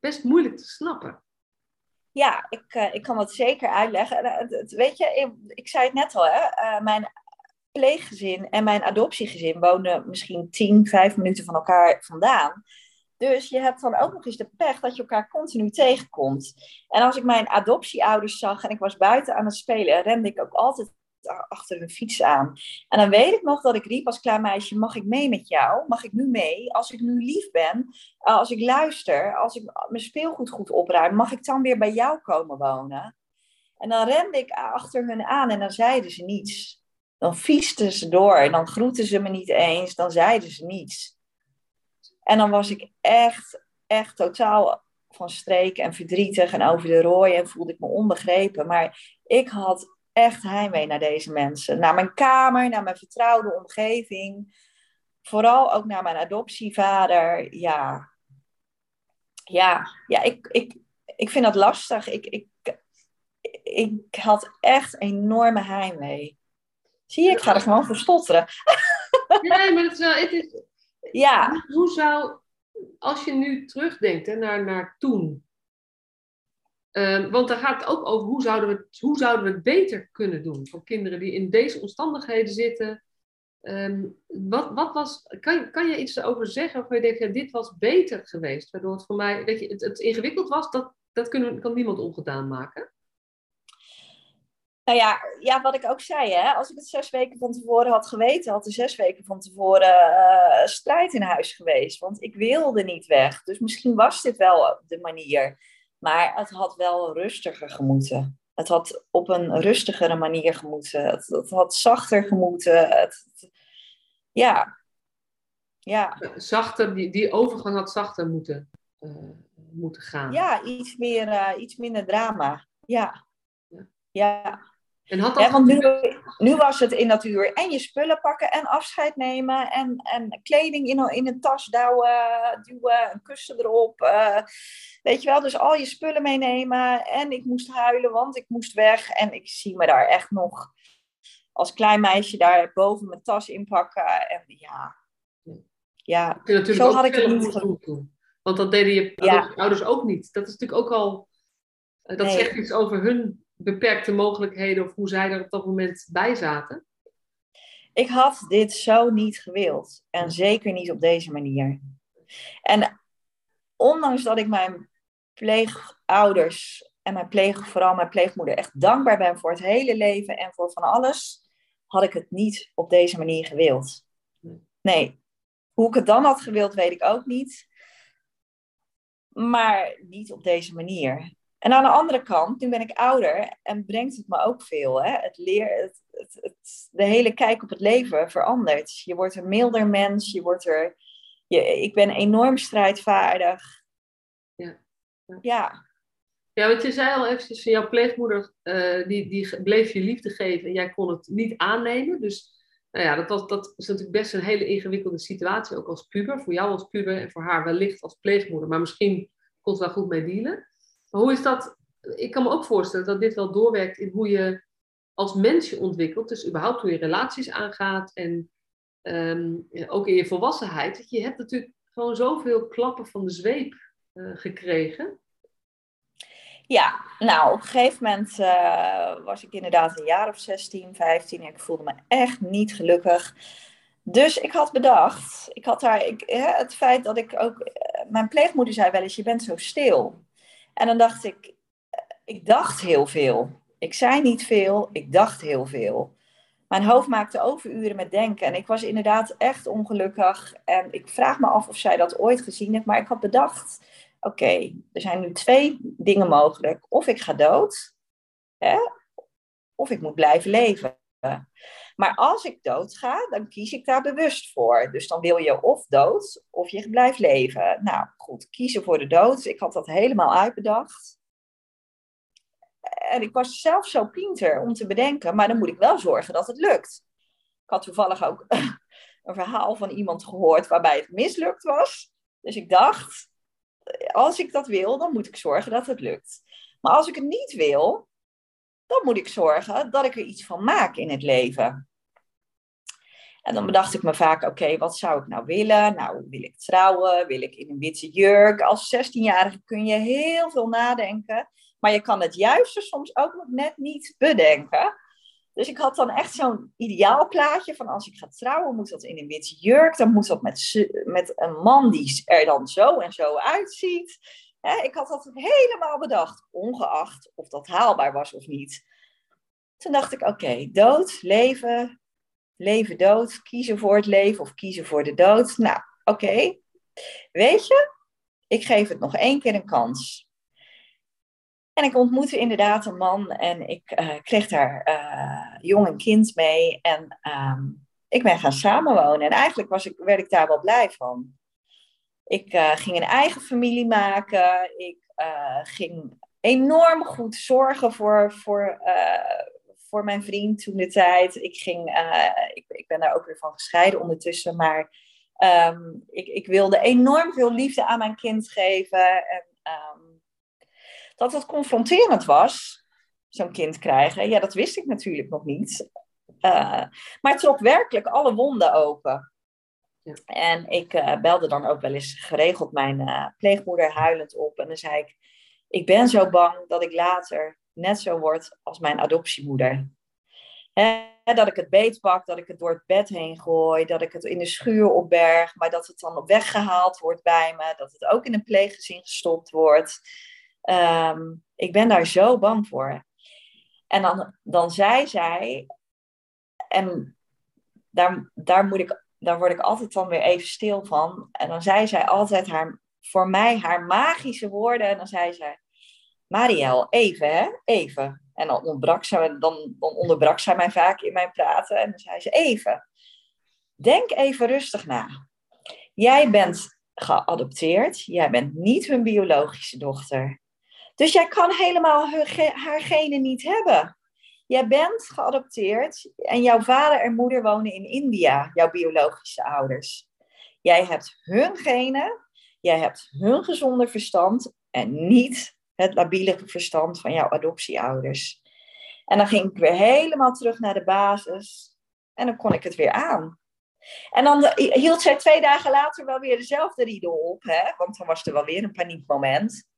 best moeilijk te snappen. Ja, ik, uh, ik kan het zeker uitleggen. Uh, weet je, ik, zei het net al, hè? Uh, mijn pleeggezin en mijn adoptiegezin woonden misschien 10, 5 minuten van elkaar vandaan. Dus je hebt dan ook nog eens de pech dat je elkaar continu tegenkomt. En als ik mijn adoptieouders zag en ik was buiten aan het spelen, rende ik ook altijd achter een fiets aan. En dan weet ik nog dat ik riep als klein meisje, mag ik mee met jou? Mag ik nu mee? Als ik nu lief ben, eh, als ik luister, als ik mijn speelgoed goed opruim, mag ik dan weer bij jou komen wonen? En dan rende ik achter hun aan en dan zeiden ze niets. Dan viesten ze door en dan groetten ze me niet eens, dan zeiden ze niets. En dan was ik echt, echt totaal van streek en verdrietig en over de rooi en voelde ik me onbegrepen. Maar ik had echt heimwee naar deze mensen. Naar mijn kamer, naar mijn vertrouwde omgeving. Vooral ook naar mijn adoptievader. Ja, ja, ja ik, ik, ik vind dat lastig. Ik, ik, ik had echt enorme heimwee. Zie je, ik ga er gewoon voor stotteren. Nee, maar het is wel... Het is, ja. Hoe zou, als je nu terugdenkt hè, naar, naar toen, Ehm, want daar gaat het ook over hoe zouden, we hoe zouden we het beter kunnen doen voor kinderen die in deze omstandigheden zitten. Ehm, wat, wat was, kan, kan je iets erover zeggen waarvan je denkt, ja, dit was beter geweest? Waardoor het voor mij, weet je, het, het ingewikkeld was, dat, dat kunnen, kan niemand ongedaan maken. Nou ja, ja, wat ik ook zei, hè, als ik het zes weken van tevoren had geweten, had er zes weken van tevoren uh, strijd in huis geweest. Want ik wilde niet weg. Dus misschien was dit wel de manier. Maar het had wel rustiger gemoeten. Het had op een rustigere manier gemoeten. Het, het had zachter gemoeten. Het, ja. ja. Zachter, die, die overgang had zachter moeten, uh, moeten gaan. Ja, iets, meer, uh, iets minder drama. Ja. ja. ja. En had dat want nu, nu, was het in natuur en je spullen pakken en afscheid nemen en, en kleding in, in een tas douwen, duwen, een kussen erop. Uh, weet je wel, dus al je spullen meenemen. En ik moest huilen, want ik moest weg. En ik zie me daar echt nog als klein meisje daar boven mijn tas inpakken. En ja, ja. zo had ik het niet doen. Want dat deden je ouders ook niet. Dat is natuurlijk ook al, dat nee. zegt iets over hun beperkte mogelijkheden of hoe zij er op dat moment bij zaten? Ik had dit zo niet gewild. En zeker niet op deze manier. En ondanks dat ik mijn pleegouders en mijn pleeg, vooral mijn pleegmoeder echt dankbaar ben voor het hele leven en voor van alles, had ik het niet op deze manier gewild. Nee. Hoe ik het dan had gewild, weet ik ook niet. Maar niet op deze manier. En aan de andere kant, nu ben ik ouder en brengt het me ook veel. Hè? Het leer, het, het, het, de hele kijk op het leven verandert. Je wordt een milder mens, je wordt er. Je, ik ben enorm strijdvaardig. Ja. Ja. Ja, want je zei al eventjes, jouw pleegmoeder uh, die, die bleef je liefde geven en jij kon het niet aannemen. Dus nou ja, dat, was, dat is natuurlijk best een hele ingewikkelde situatie, ook als puber. Voor jou als puber en voor haar wellicht als pleegmoeder. Maar misschien kon ze daar goed mee dealen. Hoe is dat? Ik kan me ook voorstellen dat dit wel doorwerkt in hoe je als mens je ontwikkelt. Dus überhaupt hoe je relaties aangaat en um, ook in je volwassenheid. Je hebt natuurlijk gewoon zoveel klappen van de zweep uh, gekregen. Ja, nou op een gegeven moment uh, was ik inderdaad een jaar of 16, 15 en ik voelde me echt niet gelukkig. Dus ik had bedacht, ik had daar, ik, het feit dat ik ook, uh, mijn pleegmoeder zei wel eens, je bent zo stil. En dan dacht ik, ik dacht heel veel. Ik zei niet veel, ik dacht heel veel. Mijn hoofd maakte overuren met denken. En ik was inderdaad echt ongelukkig. En ik vraag me af of zij dat ooit gezien heeft. Maar ik had bedacht, oké, er zijn nu twee dingen mogelijk. Of ik ga dood, hè, of ik moet blijven leven. Maar als ik dood ga, dan kies ik daar bewust voor. Dus dan wil je of dood, of je blijft leven. Nou goed, kiezen voor de dood. Ik had dat helemaal uitbedacht. En ik was zelf zo pinter om te bedenken, maar dan moet ik wel zorgen dat het lukt. Ik had toevallig ook een verhaal van iemand gehoord waarbij het mislukt was. Dus ik dacht, als ik dat wil, dan moet ik zorgen dat het lukt. Maar als ik het niet wil, dan moet ik zorgen dat ik er iets van maak in het leven. En dan bedacht ik me vaak, oké, wat zou ik nou willen? Nou, wil ik trouwen? Wil ik in een witte jurk? Als 16-jarige kun je heel veel nadenken. Maar je kan het juiste soms ook nog net niet bedenken. Dus ik had dan echt zo'n ideaal plaatje van als ik ga trouwen, moet dat in een witte jurk. Dan moet dat met, met een man die er dan zo en zo uitziet. Ik had dat helemaal bedacht, ongeacht of dat haalbaar was of niet. Toen dacht ik, oké, dood, leven, leven, dood, kiezen voor het leven of kiezen voor de dood. Nou, oké, weet je, ik geef het nog één keer een kans. En ik ontmoette inderdaad een man en ik uh, kreeg daar uh, jong en kind mee. En uh, ik ben gaan samenwonen. En eigenlijk was ik, werd ik daar wel blij van. Ik uh, ging een eigen familie maken. Ik ging enorm goed zorgen voor, voor, voor mijn vriend toen de tijd. Ik, ging, ik, ik ben daar ook weer van gescheiden ondertussen. Maar um, ik, ik wilde enorm veel liefde aan mijn kind geven. En um, dat het confronterend was, zo'n kind krijgen, ja, dat wist ik natuurlijk nog niet. Maar het trok werkelijk alle wonden open. En ik uh, belde dan ook wel eens geregeld mijn uh, pleegmoeder huilend op. En dan zei ik, ik ben zo bang dat ik later net zo word als mijn adoptiemoeder. He, dat ik het beetpak, dat ik het door het bed heen gooi, dat ik het in de schuur opberg, maar dat het dan op weggehaald wordt bij me, dat het ook in een pleeggezin gestopt wordt. Um, ik ben daar zo bang voor. En dan, dan zei zij, en daar, daar, moet ik, daar word ik altijd dan weer even stil van. En dan zei zij altijd haar, voor mij haar magische woorden. En dan zei zij, Marielle, even hè, even. En dan, ontbrak ze, dan, dan onderbrak zij mij vaak in mijn praten. En dan zei ze, even. Denk even rustig na. Jij bent geadopteerd. Jij bent niet hun biologische dochter. Dus jij kan helemaal haar genen niet hebben. Jij bent geadopteerd en jouw vader en moeder wonen in India, jouw biologische ouders. Jij hebt hun genen, jij hebt hun gezonde verstand en niet het labiele verstand van jouw adoptieouders. En dan ging ik weer helemaal terug naar de basis en dan kon ik het weer aan. En dan hield zij twee dagen later wel weer dezelfde riedel op, hè? want dan was er wel weer een paniekmoment.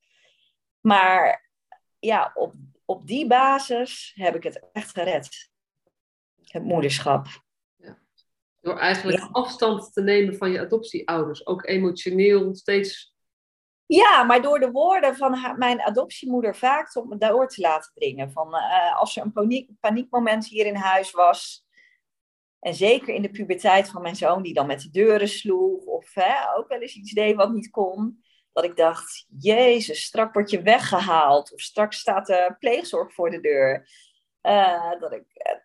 Maar ja, op, op die basis heb ik het echt gered. Het moederschap. Ja. Door eigenlijk afstand te nemen van je adoptieouders. Ook emotioneel steeds Ja, maar door de woorden van haar, mijn adoptiemoeder vaak tot me door te laten dringen. Van, uh, als er een paniek, paniekmoment hier in huis was, en zeker in de puberteit van mijn zoon, die dan met de deuren sloeg, of hè, ook wel eens iets deed wat niet kon, dat ik dacht, jezus, strak word je weggehaald, of straks staat de pleegzorg voor de deur. Uh, dat, ik, uh,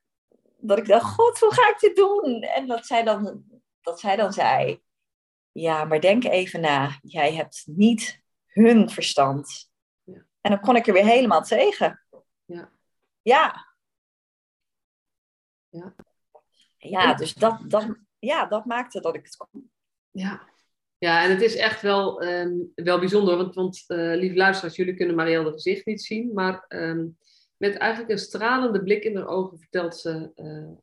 dat ik dacht, god, hoe ga ik dit doen? En dat zij dan, dat zij dan zei, ja, maar denk even na. Jij hebt niet hun verstand. Ja. En dan kon ik er weer helemaal tegen. Ja. Ja. Ja, ja dus dat, dat, ja, dat maakte dat ik het kon. Ja. Ja, en het is echt wel, um, wel bijzonder, want, want uh, lieve luisteraars, jullie kunnen Marielle gezicht niet zien, maar um, met eigenlijk een stralende blik in haar ogen vertelt ze uh,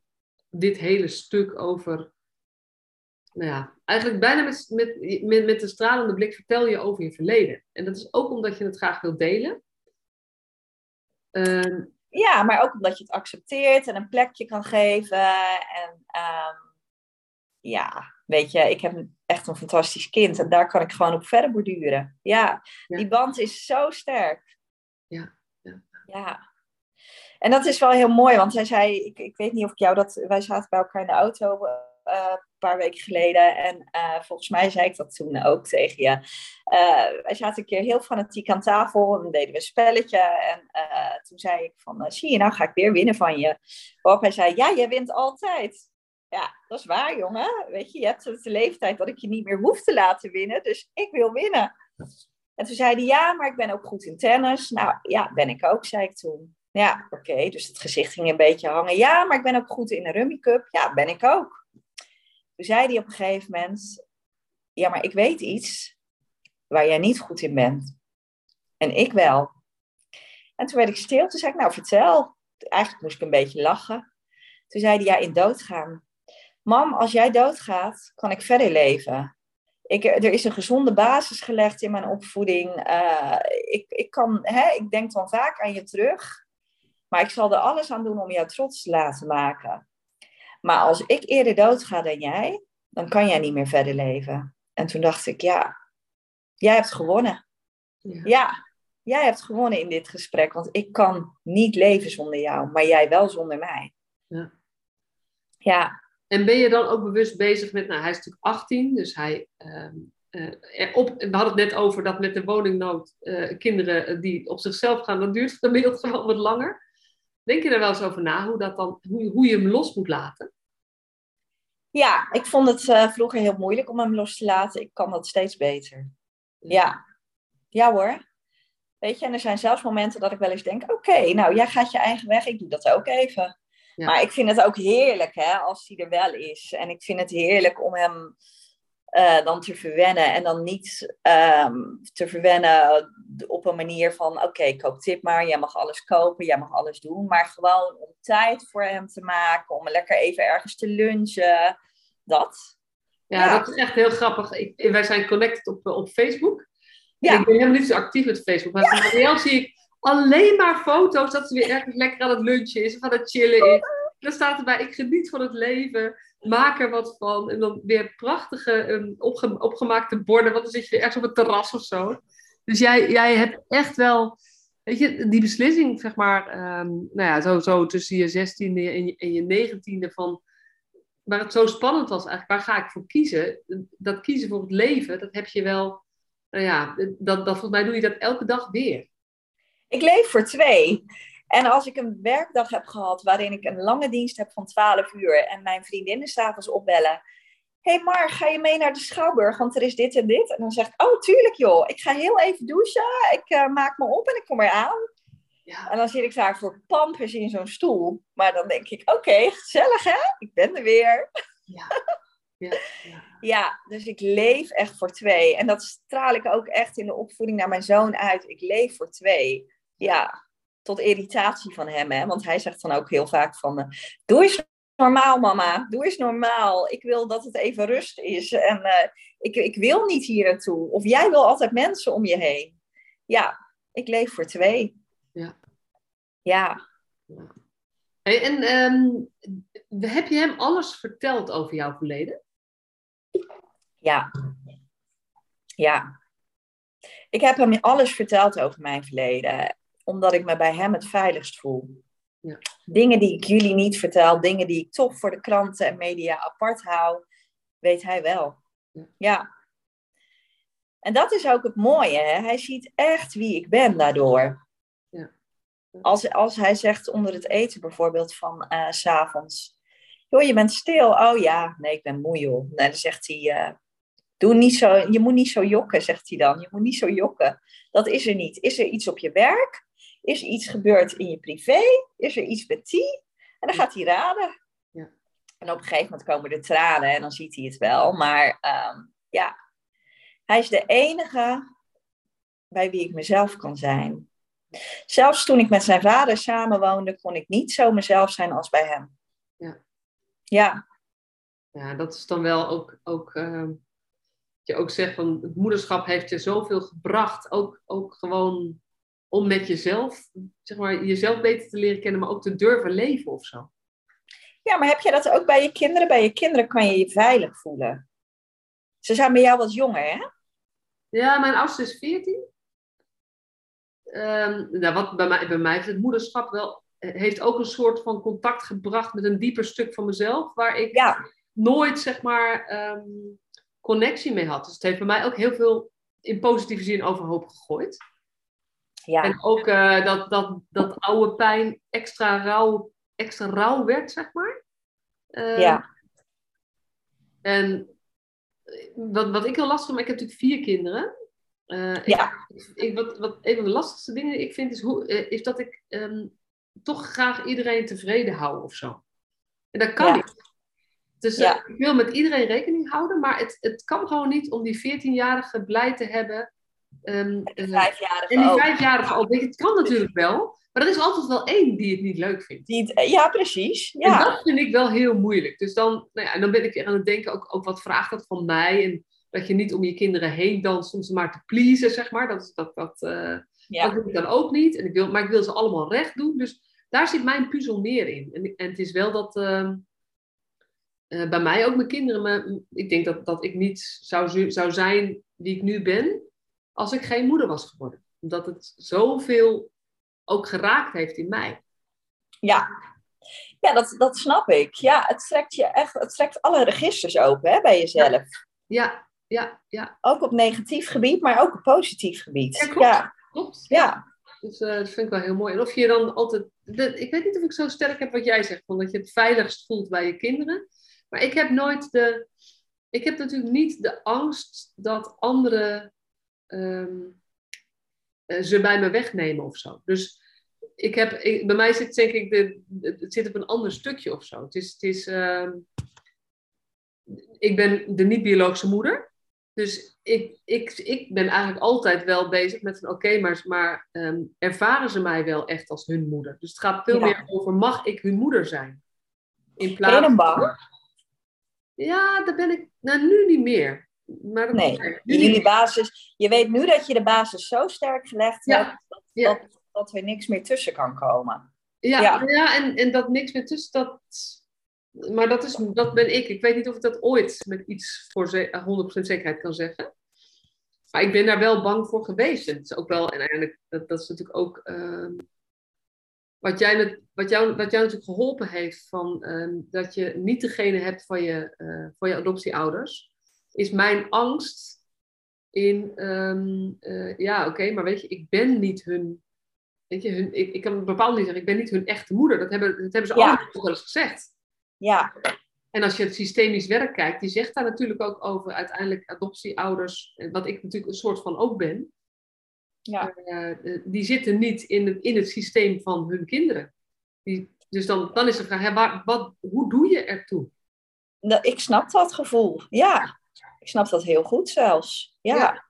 dit hele stuk over nou ja, eigenlijk bijna met, met, met, met een stralende blik vertel je over je verleden. En dat is ook omdat je het graag wilt delen. Uh, ja, maar ook omdat je het accepteert en een plekje kan geven. En ja, weet je, ik heb echt een fantastisch kind en daar kan ik gewoon op verder borduren. Ja, ja. die band is zo sterk. Ja, ja. ja. En dat is wel heel mooi, want hij zei, ik, ik weet niet of ik jou dat, wij zaten bij elkaar in de auto uh, een paar weken geleden. En uh, volgens mij zei ik dat toen ook tegen je. Uh, wij zaten een keer heel fanatiek aan tafel en deden we een spelletje. En toen zei ik van, zie je, nou ga ik weer winnen van je. Waarop hij zei, ja, jij wint altijd. Ja, dat is waar, jongen. Weet je, je hebt de leeftijd dat ik je niet meer hoef te laten winnen. Dus ik wil winnen. En toen zei hij, ja, maar ik ben ook goed in tennis. Nou, ja, ben ik ook, zei ik toen. Ja, oké, dus het gezicht ging een beetje hangen. Ja, maar ik ben ook goed in de Rummy Cup. Ja, ben ik ook. Toen zei hij op een gegeven moment: Ja, maar ik weet iets waar jij niet goed in bent. En ik wel. En toen werd ik stil. Toen zei ik: Nou, vertel. Eigenlijk moest ik een beetje lachen. Toen zei hij: Ja, in doodgaan. Mam, als jij doodgaat, kan ik verder leven. Ik, er is een gezonde basis gelegd in mijn opvoeding. Uh, ik, ik, kan, hè, ik denk dan vaak aan je terug. Maar ik zal er alles aan doen om jou trots te laten maken. Maar als ik eerder doodga dan jij, dan kan jij niet meer verder leven. En toen dacht ik, ja, jij hebt gewonnen. Ja. ja, jij hebt gewonnen in dit gesprek, want ik kan niet leven zonder jou, maar jij wel zonder mij. Ja. ja. En ben je dan ook bewust bezig met, nou hij is natuurlijk 18, dus hij, uh, uh, op, we hadden het net over dat met de woningnood uh, kinderen die op zichzelf gaan, dat duurt gemiddeld gewoon wat langer. Denk je er wel eens over na, hoe, dat dan, hoe, hoe je hem los moet laten? Ja, ik vond het uh, vroeger heel moeilijk om hem los te laten. Ik kan dat steeds beter. Ja, ja hoor. Weet je, en er zijn zelfs momenten dat ik wel eens denk: oké, nou jij gaat je eigen weg, ik doe dat ook even. Ja. Maar ik vind het ook heerlijk hè, als hij er wel is. En ik vind het heerlijk om hem uh, dan te verwennen. En dan niet um, te verwennen op een manier van: oké, okay, koop dit maar, jij mag alles kopen, jij mag alles doen. Maar gewoon om tijd voor hem te maken, om lekker even ergens te lunchen. Dat. Ja, ja. dat is echt heel grappig. Ik, wij zijn connected op, op Facebook. Ja. Ik ben helemaal niet zo actief met Facebook. Maar ja. zie ik alleen maar foto's dat ze weer ergens lekker aan het lunchen is of aan het chillen is. Dan staat erbij, ik geniet van het leven maak er wat van. En dan weer prachtige um, opge opgemaakte borden, want dan zit je weer ergens op het terras of zo. Dus jij, jij hebt echt wel, weet je, die beslissing, zeg maar, um, nou ja, zo, zo tussen je zestiende en je, en je negentiende van, waar het zo spannend was eigenlijk, waar ga ik voor kiezen? Dat kiezen voor het leven, dat heb je wel, nou ja, dat, dat, volgens mij doe je dat elke dag weer. Ik leef voor twee. En als ik een werkdag heb gehad waarin ik een lange dienst heb van 12 uur en mijn vriendinnen s'avonds opbellen. Hé hey Mar, ga je mee naar de Schouwburg, want er is dit en dit. En dan zeg ik, oh tuurlijk joh, ik ga heel even douchen, ik uh, maak me op en ik kom eraan. Ja. En dan zit ik daar voor pampers in zo'n stoel. Maar dan denk ik, oké, okay, gezellig hè, ik ben er weer. Ja. Ja, ja. ja, dus ik leef echt voor twee. En dat straal ik ook echt in de opvoeding naar mijn zoon uit. Ik leef voor twee. Ja, tot irritatie van hem. Hè? Want hij zegt dan ook heel vaak van, uh, doe eens normaal mama, doe eens normaal. Ik wil dat het even rust is en uh, ik, ik wil niet hier naartoe. Of jij wil altijd mensen om je heen. Ja, ik leef voor twee. Ja. Ja. Hey, en um, heb je hem alles verteld over jouw verleden? Ja. Ja. Ik heb hem alles verteld over mijn verleden, omdat ik me bij hem het veiligst voel. Ja. Dingen die ik jullie niet vertel, dingen die ik toch voor de kranten en media apart hou, weet hij wel. Ja. ja. En dat is ook het mooie, hè? hij ziet echt wie ik ben daardoor. Ja. Als, als hij zegt onder het eten bijvoorbeeld van eh, s s'avonds, joh, je bent stil. Oh ja, nee, ik ben moe joh. Nee, dan zegt hij, eh, doe niet zo, je moet niet zo jokken, zegt hij dan. Je moet niet zo jokken. Dat is er niet. Is er iets op je werk? Is er iets gebeurd in je privé? Is er iets met die? En dan gaat hij raden. Ja. En op een gegeven moment komen er tranen en dan ziet hij het wel. Maar ehm, ja, hij is de enige bij wie ik mezelf kan zijn. Zelfs toen ik met zijn vader samenwoonde, kon ik niet zo mezelf zijn als bij hem. Ja. Ja, Ja, dat is dan wel ook, ook ehm, je ook zegt van het moederschap heeft je zoveel gebracht. Ook, ook gewoon om met jezelf, zeg maar, jezelf beter te leren kennen, maar ook te durven leven of zo. Ja, maar heb je dat ook bij je kinderen? Bij je kinderen kan je je veilig voelen. Ze zijn bij jou wat jonger, hè? Ja, mijn oudste is 14. Ehm, nou, wat bij mij, bij mij heeft het moederschap wel, heeft ook een soort van contact gebracht met een dieper stuk van mezelf, waar ik Ja, nooit, zeg maar, ehm, connectie mee had. Dus het heeft bij mij ook heel veel in positieve zin overhoop gegooid. Ja, En ook eh, dat, dat, dat oude pijn extra rauw, extra rauw werd, zeg maar. Eh, ja, En wat, wat ik heel lastig vind, ik heb natuurlijk vier kinderen. Eh, ja, ik, wat, wat een van de lastigste dingen die ik vind, is, hoe, eh, is dat ik ehm, toch graag iedereen tevreden hou of zo. En dat kan Ja. niet. Dus eh, Ja. ik wil met iedereen rekening houden, maar het, het kan gewoon niet om die 14-jarige blij te hebben. De eh, vijfjarige en die ook. vijfjarige je, Het kan natuurlijk wel, maar er is altijd wel één die het niet leuk vindt. Die het- ja, precies. En Ja, dat vind ik wel heel moeilijk. Dus dan, nou ja, en dan ben ik weer aan het denken, ook, ook wat vraagt dat van mij? En dat je niet om je kinderen heen danst om ze maar te pleasen, zeg maar. Dat, dat, dat, eh, dat ik dan ook niet. En ik wil, maar ik wil ze allemaal recht doen. Dus daar zit mijn puzzel meer in. En, en het is wel dat ehm, eh, bij mij ook mijn kinderen... Me, ik denk dat, dat ik niet zou, zou zijn wie ik nu ben... als ik geen moeder was geworden. Omdat het zoveel ook geraakt heeft in mij. ja. Ja, dat, dat snap ik. Ja, het trekt je echt, het trekt alle registers open hè, bij jezelf. Ja, ja, ja. Ook op negatief gebied, maar ook op positief gebied. Ja, klopt. Ja, Klopt. ja, Dus eh, dat vind ik wel heel mooi. En of je dan altijd. de- ik weet niet of ik zo sterk heb wat jij zegt, van dat je het veiligst voelt bij je kinderen. Maar ik heb nooit de. Ik heb natuurlijk niet de angst dat anderen ehm, eh, ze bij me wegnemen of zo. Dus ik heb, ik- bij mij zit denk ik, de, het zit op een ander stukje of zo. Het is, het is, ehm, ik ben de niet-biologische moeder. Dus ik, ik, ik ben eigenlijk altijd wel bezig met van oké, maar, maar ehm, ervaren ze mij wel echt als hun moeder? Dus het gaat veel Ja. meer over mag ik hun moeder zijn? In Ben je plaats dan bang? Ja, daar ben ik nou, nu niet meer. Maar dat Nee, jullie basis, je weet nu dat je de basis zo sterk gelegd Ja, hebt, dat, ja. dat, dat er niks meer tussen kan komen. Ja, Ja. ja. en, en dat niks meer tussen, dat... Maar dat, is, dat ben ik. Ik weet niet of ik dat ooit met iets voor ze- 100% zekerheid kan zeggen. Maar ik ben daar wel bang voor geweest. En het is ook wel, en eigenlijk, dat, dat is natuurlijk ook ehm, wat, jij, net- wat, jou, wat jou natuurlijk geholpen heeft van ehm, dat je niet degene hebt van je, eh, van je adoptieouders, is mijn angst in, ehm, eh, ja oké, maar weet je, ik ben niet hun, weet je, hun, ik, ik kan bepaald niet zeggen, ik ben niet hun echte moeder. Dat hebben, dat hebben ze Ja. allemaal wel eens gezegd. Ja, En als je het systemisch werk kijkt, die zegt daar natuurlijk ook over uiteindelijk adoptieouders, wat ik natuurlijk een soort van ook ben, ja, eh, eh, die zitten niet in het, in het systeem van hun kinderen. Die, dus dan, dan is de vraag, hè, waar, wat, hoe doe je ertoe? Nou, ik snap dat gevoel. Ja, ik snap dat heel goed zelfs. Ja, Ja.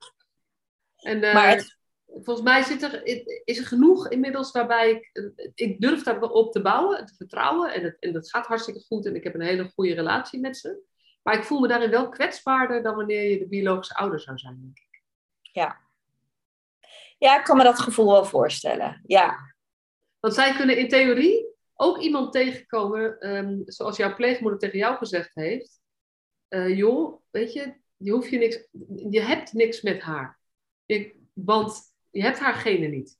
En eh, maar het, volgens mij zit er, is er genoeg inmiddels waarbij ik, eh, ik durf daar wel op te bouwen, te vertrouwen. En, het, en dat gaat hartstikke goed en ik heb een hele goede relatie met ze. Maar ik voel me daarin wel kwetsbaarder dan wanneer je de biologische ouder zou zijn. denk ik. ja, ik kan me dat gevoel wel voorstellen. Ja, Want zij kunnen in theorie ook iemand tegenkomen, ehm, zoals jouw pleegmoeder tegen jou gezegd heeft. Eh, joh, weet je, je hoeft je niks, je hebt niks met haar. Je, Want je hebt haar genen niet.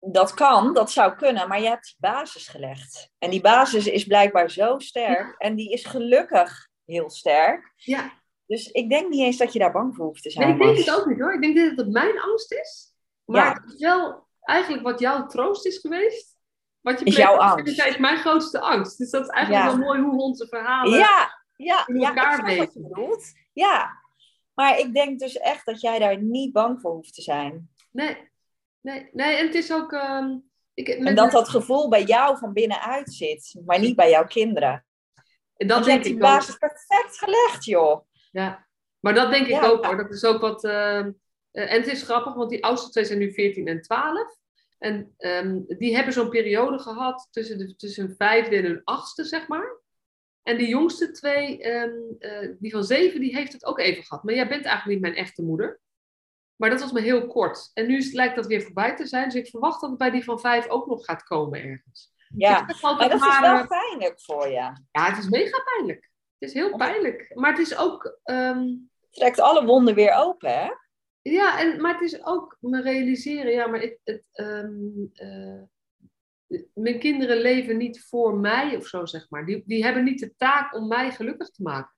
Dat kan, dat zou kunnen, maar je hebt die basis gelegd. En die basis is blijkbaar zo sterk en die is gelukkig heel sterk. Ja. Dus ik denk niet eens dat je daar bang voor hoeft te zijn. Nee, ik denk het ook niet hoor. Ik denk dat het mijn angst is. Maar Ja. het is wel eigenlijk wat jouw troost is geweest. Wat je Is jouw angst. is mijn grootste angst. Dus dat is eigenlijk Ja. wel mooi hoe onze verhalen... Ja, ja, in ja elkaar ik weten. je bedoelt. Ja, maar ik denk dus echt dat jij daar niet bang voor hoeft te zijn. Nee, nee, nee. En het is ook... ehm, ik, En dat dat gevoel bij jou van binnenuit zit, maar niet bij jouw kinderen. dat Want denk die ik ook. basis perfect gelegd, joh. Ja, maar dat denk ik Ja. ook hoor. Dat is ook wat. ehm, eh, en het is grappig, want die oudste twee zijn nu 14 en 12. En ehm, die hebben zo'n periode gehad tussen, de, tussen hun vijfde en hun achtste, zeg maar. En die jongste twee, ehm, eh, die van zeven, die heeft het ook even gehad. Maar jij bent eigenlijk niet mijn echte moeder. Maar dat was maar heel kort. En nu lijkt dat weer voorbij te zijn. Dus ik verwacht dat het bij die van vijf ook nog gaat komen ergens. Ja, zeg maar dat is wel pijnlijk voor je. Ja, het is mega pijnlijk. Het is heel pijnlijk. Maar het is ook... ehm, Trekt alle wonden weer open, hè? Ja, en, maar het is ook me realiseren, ja, maar het, het, ehm, eh, mijn kinderen leven niet voor mij of zo, zeg maar. Die, die hebben niet de taak om mij gelukkig te maken.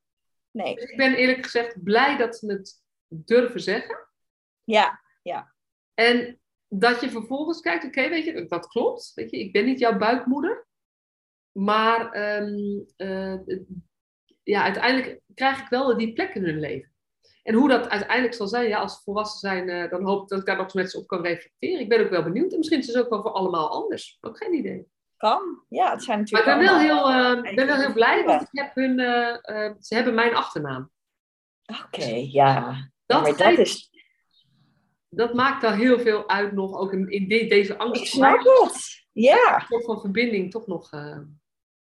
Nee. Dus ik ben eerlijk gezegd blij dat ze het durven zeggen. Ja, En dat je vervolgens kijkt, oké, weet je, dat klopt. Weet je, ik ben niet jouw buikmoeder. Maar ehm, eh, ja, uiteindelijk krijg ik wel die plek in hun leven. En hoe dat uiteindelijk zal zijn, ja, als ze volwassen zijn, eh, dan hoop ik dat ik daar nog eens met ze op kan reflecteren. Ik ben ook wel benieuwd. En misschien is het ook wel voor allemaal anders. Ook geen idee. kan. Ja, het zijn Maar ik natuurlijk ben wel heel, ik ben wel heel blij, want ik heb hun, eh, ze hebben mijn achternaam. Oké, ja. Dat, maar dat is... dat maakt al heel veel uit nog, ook in, in de- deze Ik angst. snap het. Ja. Een soort van verbinding toch nog...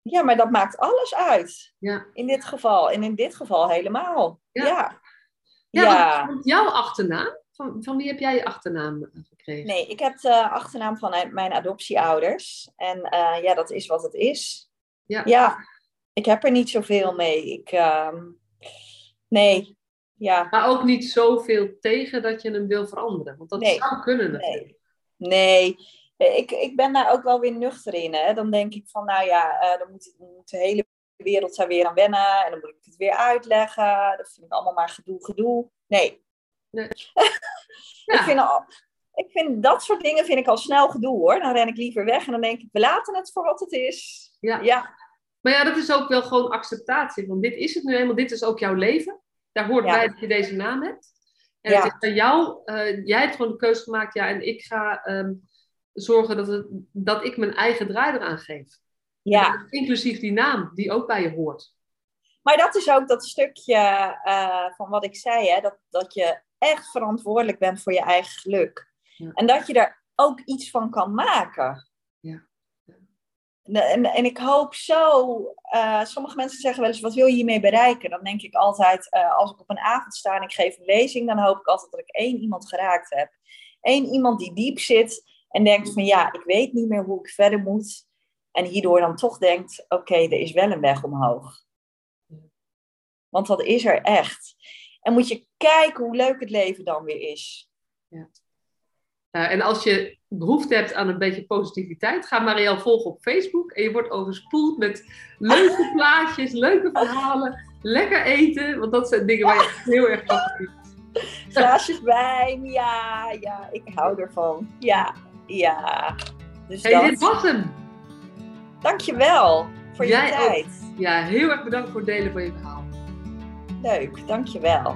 ja, maar dat maakt alles uit. ja. In dit geval. En in dit geval helemaal. Ja. Ja. Ja, Ja. want- want jouw achternaam, van, van wie heb jij je achternaam eh, gekregen? Nee, ik heb de achternaam van mijn- mijn adoptieouders. En eh, ja, dat is wat het is. Ja. Ja, ik heb er niet zoveel mee. Ik, ehm, nee, ja, Maar ook niet zoveel tegen dat je hem wil veranderen. Want dat Nee. zou kunnen natuurlijk. nee. Nee, ik, ik ben daar ook wel weer nuchter in. Hè. Dan denk ik van, nou ja, eh, dan moet, moet de hele wereld daar weer aan wennen. En dan moet ik het weer uitleggen. Dat vind ik allemaal maar gedoe, gedoe. Nee. Nee. ik, vind al, ik vind dat soort dingen vind ik al snel gedoe hoor. Dan ren ik liever weg en dan denk ik, we laten het voor wat het is. Ja. Ja, Maar ja, dat is ook wel gewoon acceptatie. Want dit is het nu eenmaal, dit is ook jouw leven. Daar hoort Ja. bij dat je deze naam hebt. En het is aan jou, eh, jij hebt gewoon de keuze gemaakt, ja, en ik ga ehm, zorgen dat, het, dat ik mijn eigen draai eraan geef. Ja. Inclusief die naam, die ook bij je hoort. Maar dat is ook dat stukje eh, van wat ik zei, hè, dat, dat je echt verantwoordelijk bent voor je eigen geluk. Ja. En dat je daar ook iets van kan maken. Ja. En, en, en ik hoop zo, eh, sommige mensen zeggen wel eens, wat wil je hiermee bereiken? Dan denk ik altijd, eh, als ik op een avond sta en ik geef een lezing, dan hoop ik altijd dat ik één iemand geraakt heb. Eén iemand die diep zit en denkt van ja, ik weet niet meer hoe ik verder moet. En hierdoor dan toch denkt, oké, er is wel een weg omhoog. Want dat is er echt. En moet je kijken hoe leuk het leven dan weer is. Uh, en als je behoefte hebt aan een beetje positiviteit, ga Marielle volgen op Facebook. En je wordt overspoeld met leuke plaatjes, leuke verhalen, lekker eten. Want dat zijn dingen waar je heel erg van geniet. Glaasjes wijn, ja, ja, ik hou ervan. Ja, ja. Dus Hey, dat. dit was hem. Dankjewel voor je ook. tijd. Ja, heel erg bedankt voor het delen van je verhaal. Leuk, dankjewel.